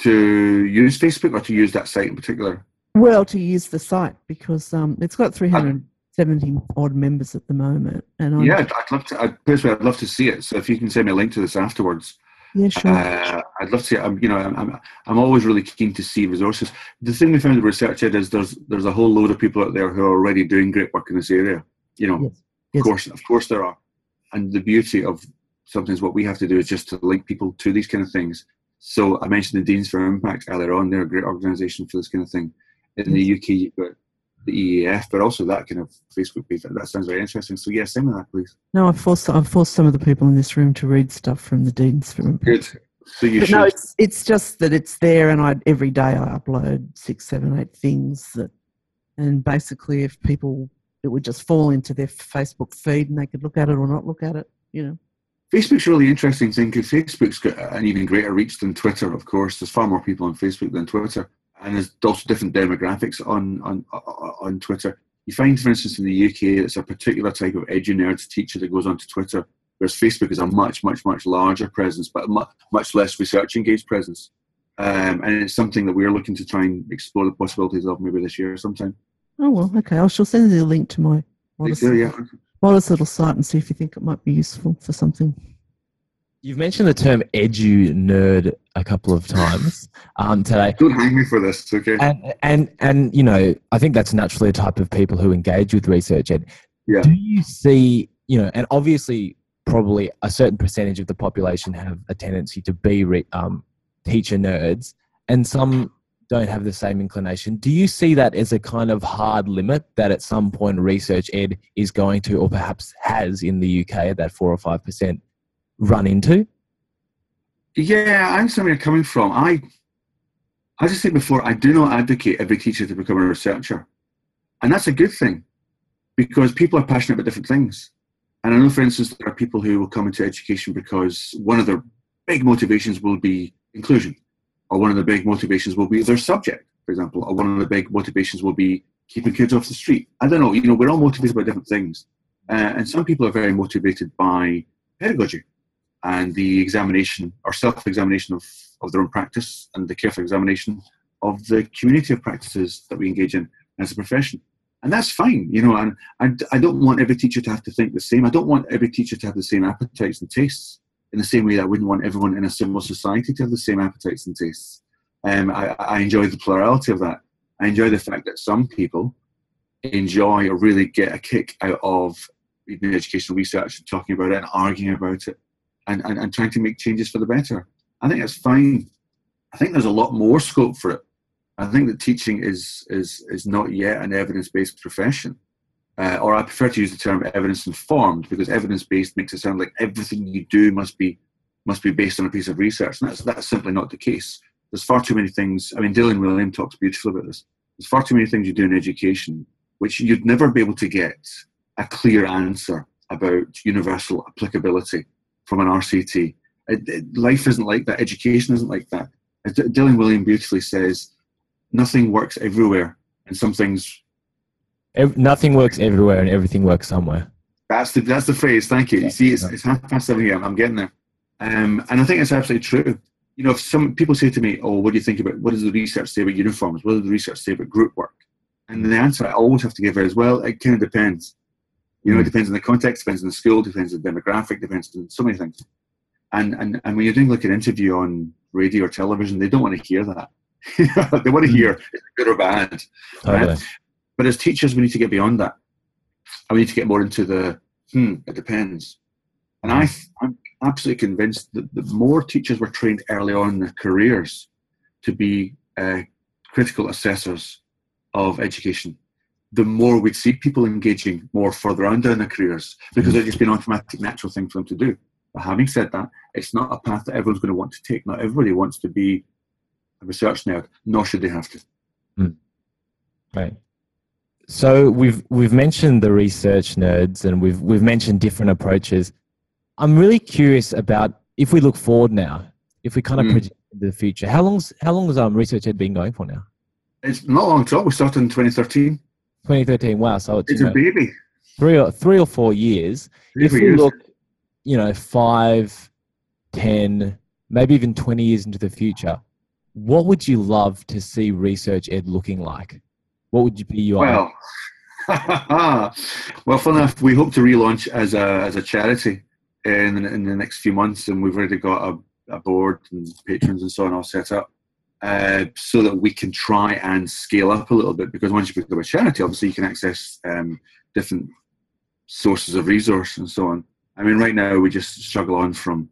To use Facebook or to use that site in particular? Well, to use the site because um, it's got 370 odd members at the moment. And I'm yeah, I'd love to. I'd, personally, I'd love to see it. So if you can send me a link to this afterwards, yeah, sure. Uh, I'd love to see. I'm, you know, I'm, I'm always really keen to see resources. The thing we found with research ed is there's there's a whole load of people out there who are already doing great work in this area. You know, yes. Yes. of course, of course there are. And the beauty of sometimes what we have to do is just to link people to these kind of things. So I mentioned the Deans for Impact earlier on. They're a great organisation for this kind of thing. In the UK, you've got the EEF, but also that kind of Facebook page. That sounds very interesting. So yeah, send me that, please. No, I've forced I've forced some of the people in this room to read stuff from the Deans Impact. Good. So you but should. No, it's it's just that it's there, and I every day I upload six, seven, eight things that, and basically, if people it would just fall into their Facebook feed, and they could look at it or not look at it, you know. Facebook's a really interesting thing because Facebook's got an even greater reach than Twitter. Of course, there's far more people on Facebook than Twitter and there's also different demographics on on on Twitter. You find, for instance, in the UK, it's a particular type of edu nerd teacher that goes onto Twitter, whereas Facebook is a much, much, much larger presence, but much, much less research engaged presence. Um, and it's something that we're looking to try and explore the possibilities of maybe this year or sometime. Oh well, okay. I shall send you a link to my modest, yeah. modest little site and see if you think it might be useful for something. You've mentioned the term edu nerd a couple of times um, today. Don't hang me for this, okay? And, and, and, you know, I think that's naturally a type of people who engage with research ed. Yeah. Do you see, you know, and obviously probably a certain percentage of the population have a tendency to be re, um, teacher nerds and some don't have the same inclination. Do you see that as a kind of hard limit that at some point research ed is going to, or perhaps has in the UK at that four or five percent, run into? Yeah, I understand where you're coming from. I, as I said before, I do not advocate every teacher to become a researcher, and that's a good thing because people are passionate about different things. And I know, for instance, there are people who will come into education because one of their big motivations will be inclusion, or one of the big motivations will be their subject, for example, or one of the big motivations will be keeping kids off the street. I don't know. You know, we're all motivated by different things, uh, and some people are very motivated by pedagogy and the examination or self-examination of, of their own practice and the careful examination of the community of practices that we engage in as a profession. And that's fine, you know, and I, I don't want every teacher to have to think the same. I don't want every teacher to have the same appetites and tastes in the same way that I wouldn't want everyone in a civil society to have the same appetites and tastes. Um, I, I enjoy the plurality of that. I enjoy the fact that some people enjoy or really get a kick out of reading educational research and talking about it and arguing about it and, and, and trying to make changes for the better. I think that's fine. I think there's a lot more scope for it. I think that teaching is is is not yet an evidence-based profession, uh, or I prefer to use the term evidence-informed because evidence-based makes it sound like everything you do must be must be based on a piece of research, and that's that's simply not the case. There's far too many things. I mean, Dylan Wiliam talks beautifully about this. There's far too many things you do in education which you'd never be able to get a clear answer about universal applicability from an RCT. It, it, life isn't like that. Education isn't like that. As Dylan Wiliam beautifully says, nothing works everywhere, and some things. Ev- nothing works everywhere, and everything works somewhere. That's the that's the phrase. Thank you. You see, it's, it's half past seven. I'm, I'm getting there, um, and I think it's absolutely true. You know, if some people say to me, "Oh, what do you think about? What does the research say about uniforms? What does the research say about group work?" And the answer I always have to give is, "Well, it kind of depends." You know, it depends on the context, depends on the school, depends on the demographic, depends on so many things. And and, and when you're doing like an interview on radio or television, they don't want to hear that. they want to hear it's good or bad. Totally. Right? But as teachers, we need to get beyond that. And we need to get more into the hmm, it depends. And I, I'm absolutely convinced that the more teachers were trained early on in their careers to be uh, critical assessors of education, the more we'd see people engaging more further on down their careers because it'd just be an automatic, natural thing for them to do. But having said that, it's not a path that everyone's going to want to take. Not everybody wants to be a research nerd, nor should they have to. Right. So we've we've mentioned the research nerds, and we've we've mentioned different approaches. I'm really curious about if we look forward now, if we kind of Mm. project into the future. How long's how long has um research ed been going for now? It's not long at all. We started in 2013. 2013. Wow. So it's, It's you a baby. three or three or four years. Three, if we years. look, you know, five, ten, maybe even 20 years into the future, what would you love to see research ed looking like? What would you be your Well, well, fun enough, we hope to relaunch as a as a charity in in the next few months, and we've already got a, a board and patrons and so on all set up, uh, so that we can try and scale up a little bit. Because once you become a charity, obviously you can access um, different sources of resource and so on. I mean, right now we just struggle on from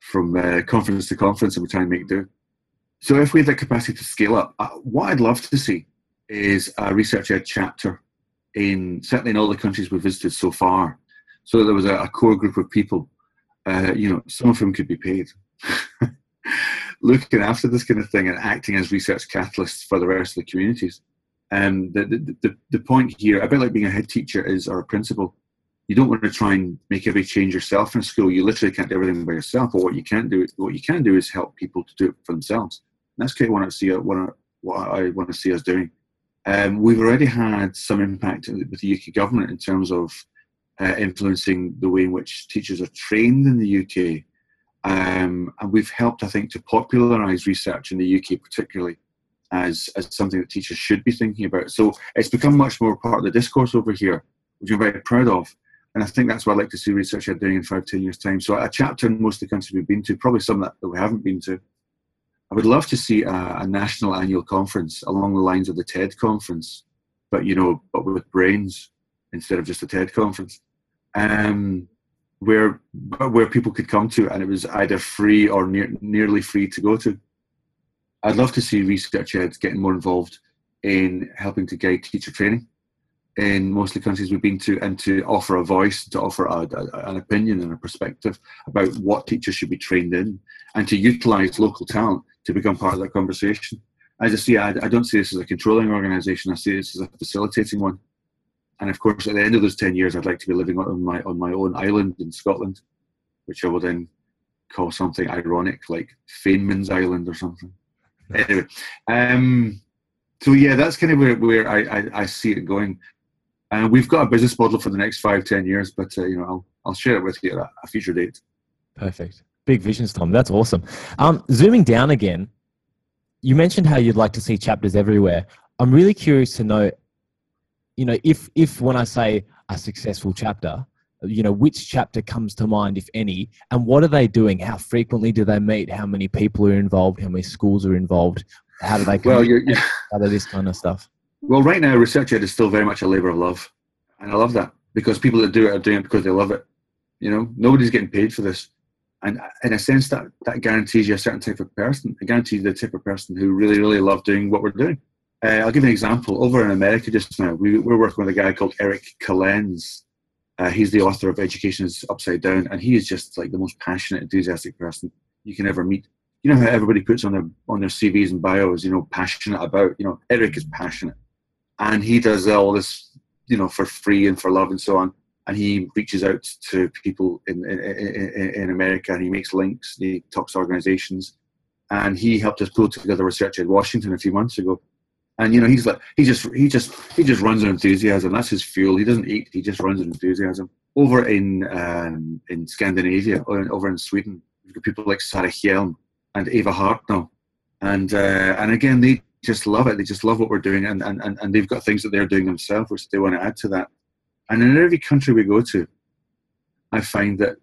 from uh, conference to conference, and we try and make do. So if we had the capacity to scale up, uh, what I'd love to see is a research ed chapter in certainly in all the countries we've visited so far. So there was a, a core group of people, uh, you know, some of whom could be paid, looking after this kind of thing and acting as research catalysts for the rest of the communities. And the, the, the, the point here, a bit like being a head teacher is or a principal, you don't want to try and make every change yourself in school. You literally can't do everything by yourself. But what you can do, what you can do, is help people to do it for themselves. And that's kind of what I see. What I want to see us doing. Um, we've already had some impact with the UK government in terms of uh, influencing the way in which teachers are trained in the UK. Um, and we've helped, I think, to popularise research in the UK, particularly as, as something that teachers should be thinking about. So it's become much more part of the discourse over here, which I'm very proud of. And I think that's what I'd like to see research doing in five, ten years' time. So a chapter in most of the countries we've been to, probably some that, that we haven't been to. I would love to see a, a national annual conference along the lines of the TED conference, but you know, but with brains instead of just a TED conference, um, where where people could come to, and it was either free or near, nearly free to go to. I'd love to see research ed getting more involved in helping to guide teacher training in most of the countries we've been to and to offer a voice, to offer a, a, an opinion and a perspective about what teachers should be trained in and to utilise local talent to become part of that conversation. As I see, I, I don't see this as a controlling organisation, I see this as a facilitating one. And of course, at the end of those 10 years, I'd like to be living on my, on my own island in Scotland, which I will then call something ironic like Feynman's Island or something. Anyway, um, so yeah, that's kind of where, where I, I, I see it going. And we've got a business model for the next five, ten years, but uh, you know, I'll I'll share it with you at a future date. Perfect. Big visions, Tom. That's awesome. Um, zooming down again, you mentioned how you'd like to see chapters everywhere. I'm really curious to know, you know, if if when I say a successful chapter, you know, which chapter comes to mind, if any, and what are they doing? How frequently do they meet? How many people are involved? How many schools are involved? How do they? Well, you're, you're, out of this kind of stuff. Well, right now, research ed is still very much a labour of love, and I love that because people that do it are doing it because they love it. You know, nobody's getting paid for this, and in a sense, that that guarantees you a certain type of person. It guarantees the type of person who really, really love doing what we're doing. Uh, I'll give you an example. Over in America just now, we, we're working with a guy called Eric Kalenze. Uh, he's the author of Education is Upside Down, and he is just like the most passionate, enthusiastic person you can ever meet. You know how everybody puts on their on their CVs and bios, you know, passionate about. You know, Eric is passionate and he does all this, you know, for free and for love and so on. And he reaches out to people in in, in, in America, and he makes links. He talks to organisations, and he helped us pull together research ed Washington a few months ago. And you know, he's like he just he just he just runs on enthusiasm. That's his fuel. He doesn't eat. He just runs on enthusiasm. Over in um, in Scandinavia, over in Sweden, people like Sarah Hjelm and Eva Hartell, and uh, and again they just love it. They just love what we're doing, and, and, and they've got things that they're doing themselves, which they want to add to that. And in every country we go to, I find that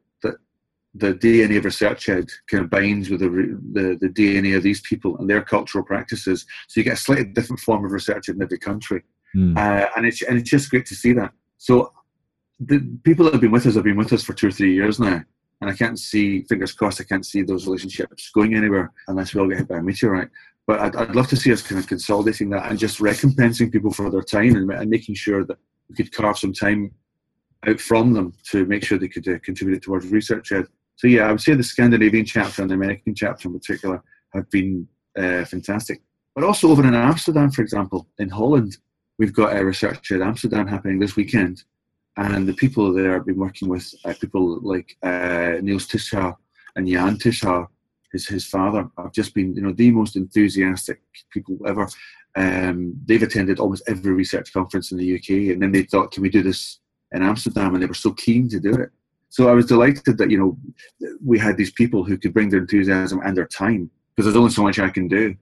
the DNA of research ed binds with the, the, the DNA of these people and their cultural practices. So you get a slightly different form of research in every country, mm. uh, and it's and it's just great to see that. So the people that have been with us have been with us for two or three years now. And I can't see, fingers crossed, I can't see those relationships going anywhere unless we all get hit by a meteorite but I'd, I'd love to see us kind of consolidating that and just recompensing people for their time and, and making sure that we could carve some time out from them to make sure they could uh, contribute towards research ed. So yeah, I would say the Scandinavian chapter and the American chapter in particular have been uh, fantastic. But also over in Amsterdam, for example, in Holland, we've got a research ed Amsterdam happening this weekend, and the people there have been working with uh, people like uh, Niels Tishaar and Jan Tishaar, his his father have just been you know the most enthusiastic people ever. Um, they've attended almost every research conference in the UK, and then they thought, can we do this in Amsterdam? And they were so keen to do it. So I was delighted that you know we had these people who could bring their enthusiasm and their time because there's only so much I can do.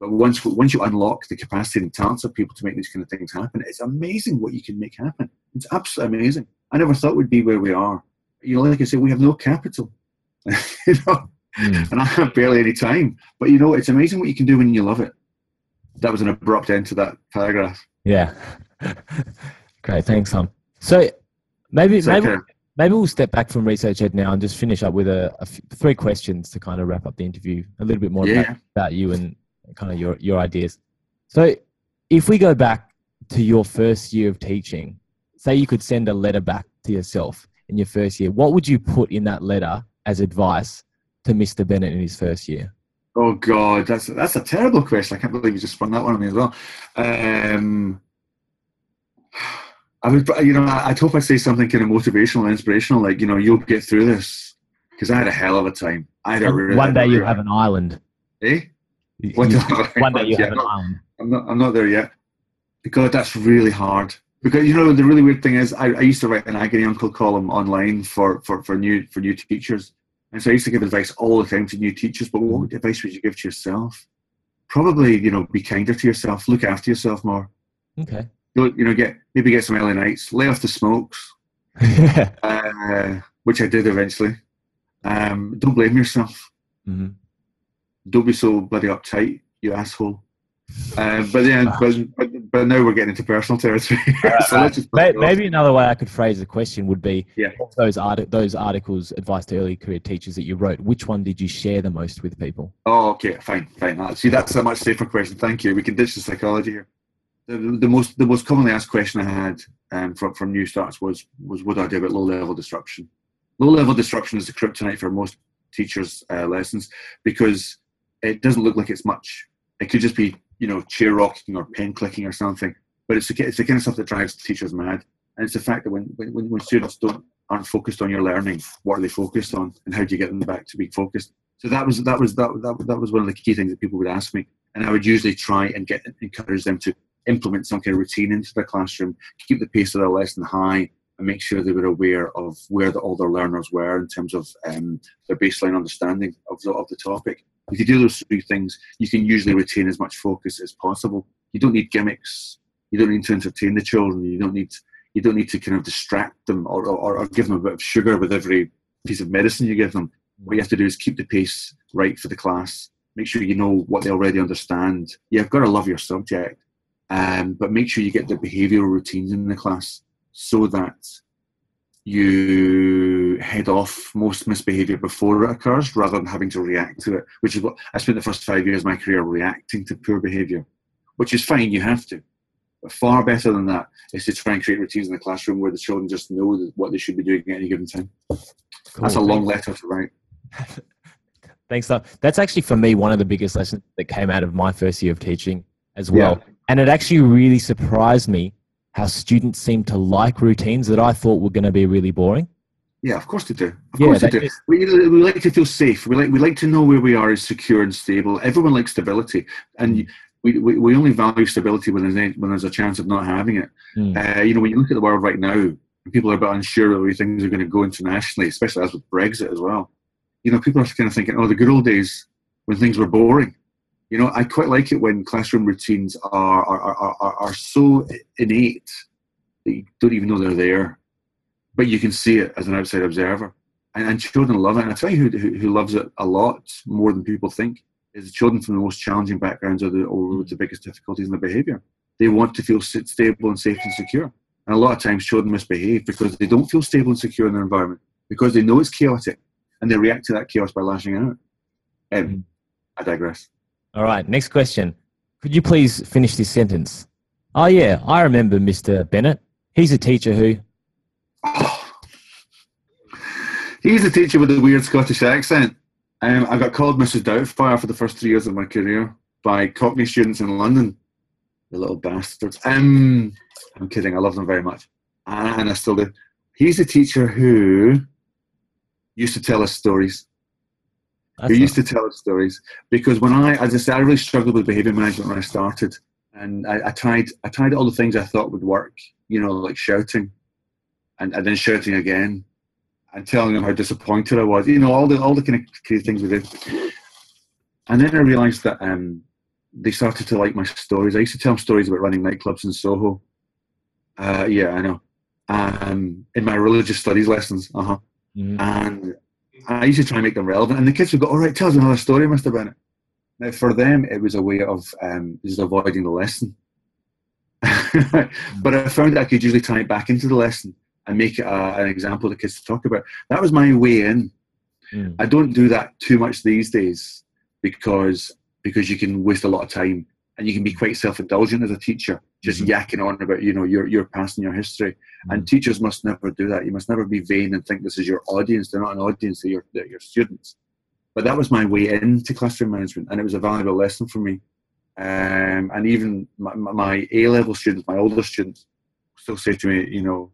But once once you unlock the capacity and talents of people to make these kind of things happen, it's amazing what you can make happen. It's absolutely amazing. I never thought we'd be where we are. You know, like I said, we have no capital. you know, mm. and I have barely any time. But you know, it's amazing what you can do when you love it. That was an abrupt end to that paragraph. Yeah. Great, thanks, Tom. So maybe maybe maybe we'll step back from research ed now and just finish up with a, a f- three questions to kind of wrap up the interview. A little bit more yeah. about, about you and kind of your your ideas. So, if we go back to your first year of teaching, say you could send a letter back to yourself in your first year, what would you put in that letter as advice to Mr. Bennett in his first year? Oh God, that's that's a terrible question. I can't believe you just spun that one on me as well. Um, I would, you know, I'd hope I say something kind of motivational, inspirational, like you know, you'll get through this because I had a hell of a time. I had a really, one day you have an island. Eh? One, you, one day you have an island. I'm not. I'm not there yet because that's really hard. Because you know the really weird thing is, I, I used to write an agony uncle column online for, for, for new for new teachers, and so I used to give advice all the time to new teachers, but what advice would you give to yourself? Probably, you know, be kinder to yourself, look after yourself more. Okay. You know, get maybe get some early nights, lay off the smokes, uh, which I did eventually. Um, don't blame yourself. Mhm. Don't be so bloody uptight, you asshole. Uh, but yeah, but, but, but now we're getting into personal territory. so let's just May- Maybe another way I could phrase the question would be: Yeah. those art- those articles, advice to early career teachers that you wrote, which one did you share the most with people? Oh, okay, fine, fine. Uh, See, that's a much safer question. Thank you. We can ditch the psychology here. The, the most the most commonly asked question I had um, from from new starts was was what do I do about low level disruption? Low level disruption is the kryptonite for most teachers' uh, lessons because it doesn't look like it's much. It could just be you know chair rocking or pen clicking or something, but it's the, it's the kind of stuff that drives teachers mad. And it's the fact that when when, when students don't aren't focused on your learning, what are they focused on, and how do you get them back to being focused? So that was that was that, that, that was one of the key things that people would ask me, and I would usually try and get encourage them to implement some kind of routine into the classroom, keep the pace of their lesson high, and make sure they were aware of where the, all their learners were in terms of um, their baseline understanding of the, of the topic. If you do those three things, you can usually retain as much focus as possible. You don't need gimmicks. You don't need to entertain the children. You don't need you don't need to kind of distract them or, or, or give them a bit of sugar with every piece of medicine you give them. What you have to do is keep the pace right for the class. Make sure you know what they already understand. You've got to love your subject, um, but make sure you get the behavioural routines in the class so that you head off most misbehaviour before it occurs rather than having to react to it, which is what I spent the first five years of my career reacting to poor behaviour, which is fine, you have to. But far better than that is to try and create routines in the classroom where the children just know what they should be doing at any given time. That's a long letter to write. Thanks. That's actually for me one of the biggest lessons that came out of my first year of teaching as well. And it actually really surprised me how students seem to like routines that I thought were going to be really boring. Yeah, of course they do. Of Yeah, course they do. is- We, we like to feel safe. We like we like to know where we are is secure and stable. Everyone likes stability, and we, we, we only value stability when there's any, when there's a chance of not having it. Mm. Uh, you know, when you look at the world right now, people are a bit unsure of where things are going to go internationally, especially as with Brexit as well. You know, people are kind of thinking, oh, the good old days when things were boring. You know, I quite like it when classroom routines are are, are, are, are so innate that you don't even know they're there, but you can see it as an outside observer. And, and children love it. And I tell you who, who, who loves it a lot more than people think is the children from the most challenging backgrounds or, the, or with the biggest difficulties in their behaviour. They want to feel stable and safe and secure. And a lot of times children misbehave because they don't feel stable and secure in their environment because they know it's chaotic and they react to that chaos by lashing out. Um, I digress. All right. Next question. Could you please finish this sentence? Oh, yeah. I remember Mr. Bennett. He's a teacher who. He's a teacher with a weird Scottish accent. Um, I got called Mrs. Doubtfire for the first three years of my career by Cockney students in London. The little bastards. Um, I'm kidding. I love them very much, and I still do. He's a teacher who used to tell us stories. That's who used to tell us stories because when I, as I said, I really struggled with behaviour management when I started, and I, I tried, I tried all the things I thought would work, you know, like shouting, and, and then shouting again, and telling them how disappointed I was, you know, all the all the kind of crazy things we did. And then I realised that um, they started to like my stories. I used to tell them stories about running nightclubs in Soho. Uh, yeah, I know. Um, in my religious studies lessons, uh huh Mhm. and I used to try and make them relevant. And the kids would go, "All right, tell us another story, Mister Bennett." Now, for them, it was a way of um, just avoiding the lesson. but I found that I could usually tie it back into the lesson and make it a, an example of the kids to talk about. That was my way in. Mm. I don't do that too much these days because because you can waste a lot of time and you can be quite self-indulgent as a teacher, just Mhm. yakking on about you know your your past and your history. And teachers must never do that. You must never be vain and think this is your audience. They're not an audience; they're your, they're your students. But that was my way into classroom management, and it was a valuable lesson for me. Um, and even my, my A level students, my older students, still say to me, you know,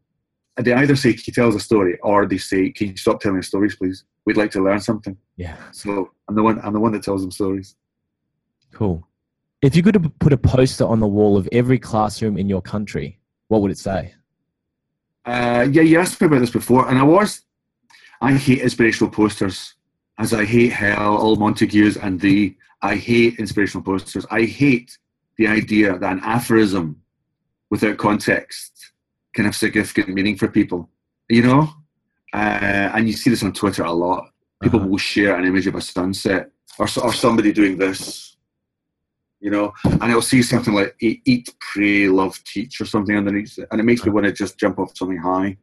they either say, "Can you tell us a story?" or they say, "Can you stop telling stories, please? We'd like to learn something." Yeah. So I'm the one. I'm the one that tells them stories. Cool. If you could put a poster on the wall of every classroom in your country, what would it say? Uh, yeah, you asked me about this before, and I was. I hate inspirational posters, as I hate hell, all Montagues, and the. I hate inspirational posters. I hate the idea that an aphorism without context can have significant meaning for people. you know. Uh, and you see this on Twitter a lot. People Uh-huh. will share an image of a sunset or, or somebody doing this, you know, and it'll see something like eat, eat, pray, love, teach, or something underneath it, and it makes me want to just jump off something high.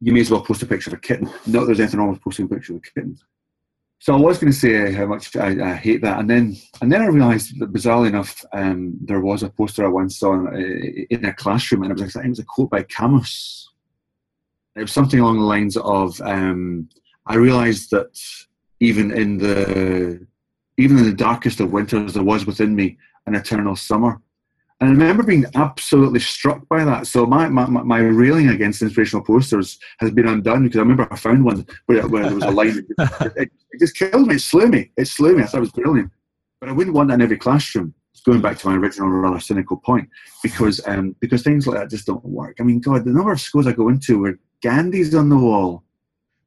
You may as well post a picture of a kitten. Not there's anything wrong with posting a picture of a kitten. So I was going to say how much I, I hate that, and then and then I realised that bizarrely enough, um, there was a poster I once saw in, in a classroom, and it was, I think it was a quote by Camus. It was something along the lines of, um, "I realised that even in the even in the darkest of winters, there was within me an eternal summer." And I remember being absolutely struck by that. So my, my, my- railing against inspirational posters has been undone because I remember I found one where, where there was a line. That it, it just killed me. It slew me. It slew me. I thought it was brilliant. But I wouldn't want that in every classroom. Going back to my original rather cynical point, because um, because things like that just don't work. I mean, God, the number of schools I go into where Gandhi's on the wall,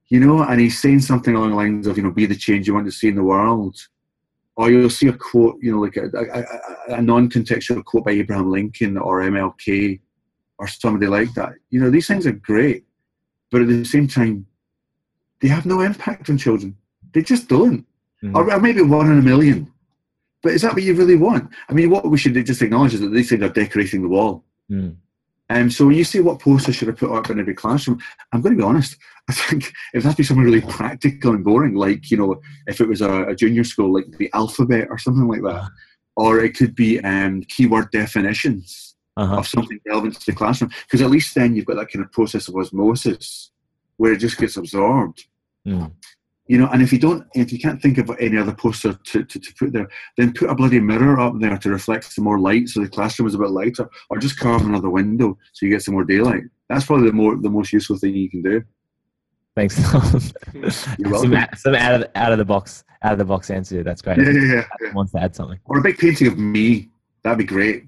you know, and he's saying something along the lines of, you know, be the change you want to see in the world. Or you'll see a quote, you know, like a, a, a, non-contextual quote by Abraham Lincoln or MLK or somebody like that. You know, these things are great, but at the same time, they have no impact on children. They just don't. Mhm. Or, or maybe one in a million. But is that what you really want? I mean, what we should just acknowledge is that these things are decorating the wall. Mm. Um, so when you say what poster should I put up in every classroom, I'm going to be honest. I think it has to be something really practical and boring, like you know, if it was a, a junior school, like the alphabet or something like that, or it could be um, keyword definitions Uh-huh. of something relevant to the classroom, because at least then you've got that kind of process of osmosis where it just gets absorbed. Mm. You know, and if you don't, if you can't think of any other poster to, to, to put there, then put a bloody mirror up there to reflect some more light, so the classroom is a bit lighter, or just carve another window so you get some more daylight. That's probably the more the most useful thing you can do. Thanks, Tom. You're some, welcome. some out of out of the box out of the box answer. That's great. Yeah, yeah, yeah, yeah. Wants to add something. Or a big painting of me. That'd be great.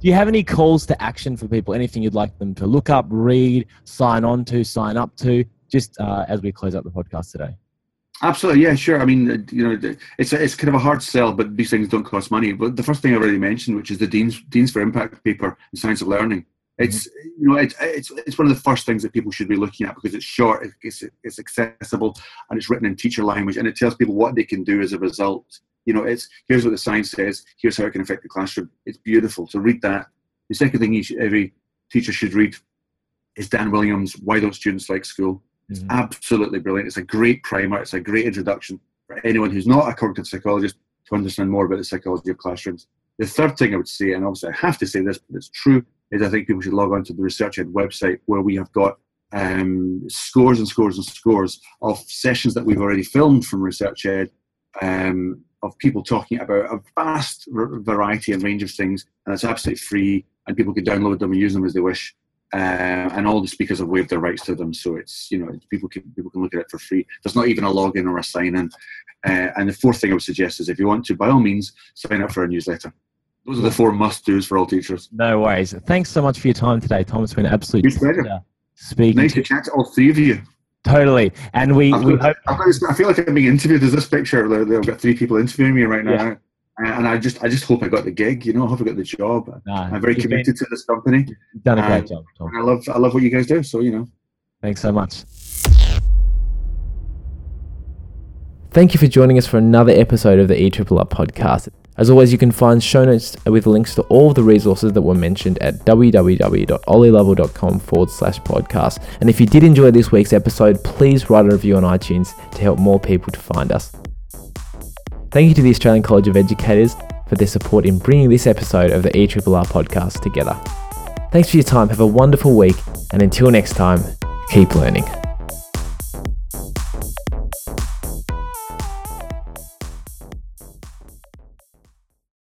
Do you have any calls to action for people? Anything you'd like them to look up, read, sign on to, sign up to? Just uh, as we close up the podcast today. Absolutely, yeah, sure. I mean, uh, you know, it's it's kind of a hard sell, but these things don't cost money. But the first thing I already mentioned, which is the Dean's Dean's for Impact paper in Science of Learning, it's you know, it's it's it's one of the first things that people should be looking at because it's short, it's it's accessible, and it's written in teacher language, and it tells people what they can do as a result. You know, it's here's what the science says, here's how it can affect the classroom. It's beautiful. So read that. The second thing should, every teacher should read is Dan Willingham's Why Don't Students Like School? It's Mhm. absolutely brilliant. It's a great primer. It's a great introduction for anyone who's not a cognitive psychologist to understand more about the psychology of classrooms. The third thing I would say, and obviously I have to say this, but it's true, is I think people should log on to the Research Ed website where we have got um, scores and scores and scores of sessions that we've already filmed from Research Ed um, of people talking about a vast variety and range of things, and it's absolutely free, and people can download them and use them as they wish uh, and all the speakers have waived their rights to them, so it's you know people can people can look at it for free. There's not even a login or a sign in. Uh, and the fourth thing I would suggest is if you want to, by all means, sign up for a newsletter. Those are the four must dos for all teachers. No worries. Thanks so much for your time today, Tom. It's been an absolute Huge pleasure speaking Nice to to chat to all three of you. Totally. And we, I've we got- hope I've got I feel like I'm being interviewed. There's this picture. there- there- I've got three people interviewing me right now, Yeah. and I just I just hope I got the gig. You know, I hope I got the job. nah, I'm very you've been- committed to this company, done a great Um, job, Tom. and I love I love what you guys do. So you know. Thanks so much. Thank you for joining us for another episode of the ERRR podcast. As always, you can find show notes with links to all of the resources that were mentioned at www.ollielovell.com forward slash podcast. And if you did enjoy this week's episode, please write a review on iTunes to help more people to find us. Thank you to the Australian College of Educators for their support in bringing this episode of the ERRR podcast together. Thanks for your time, have a wonderful week, and until next time, keep learning.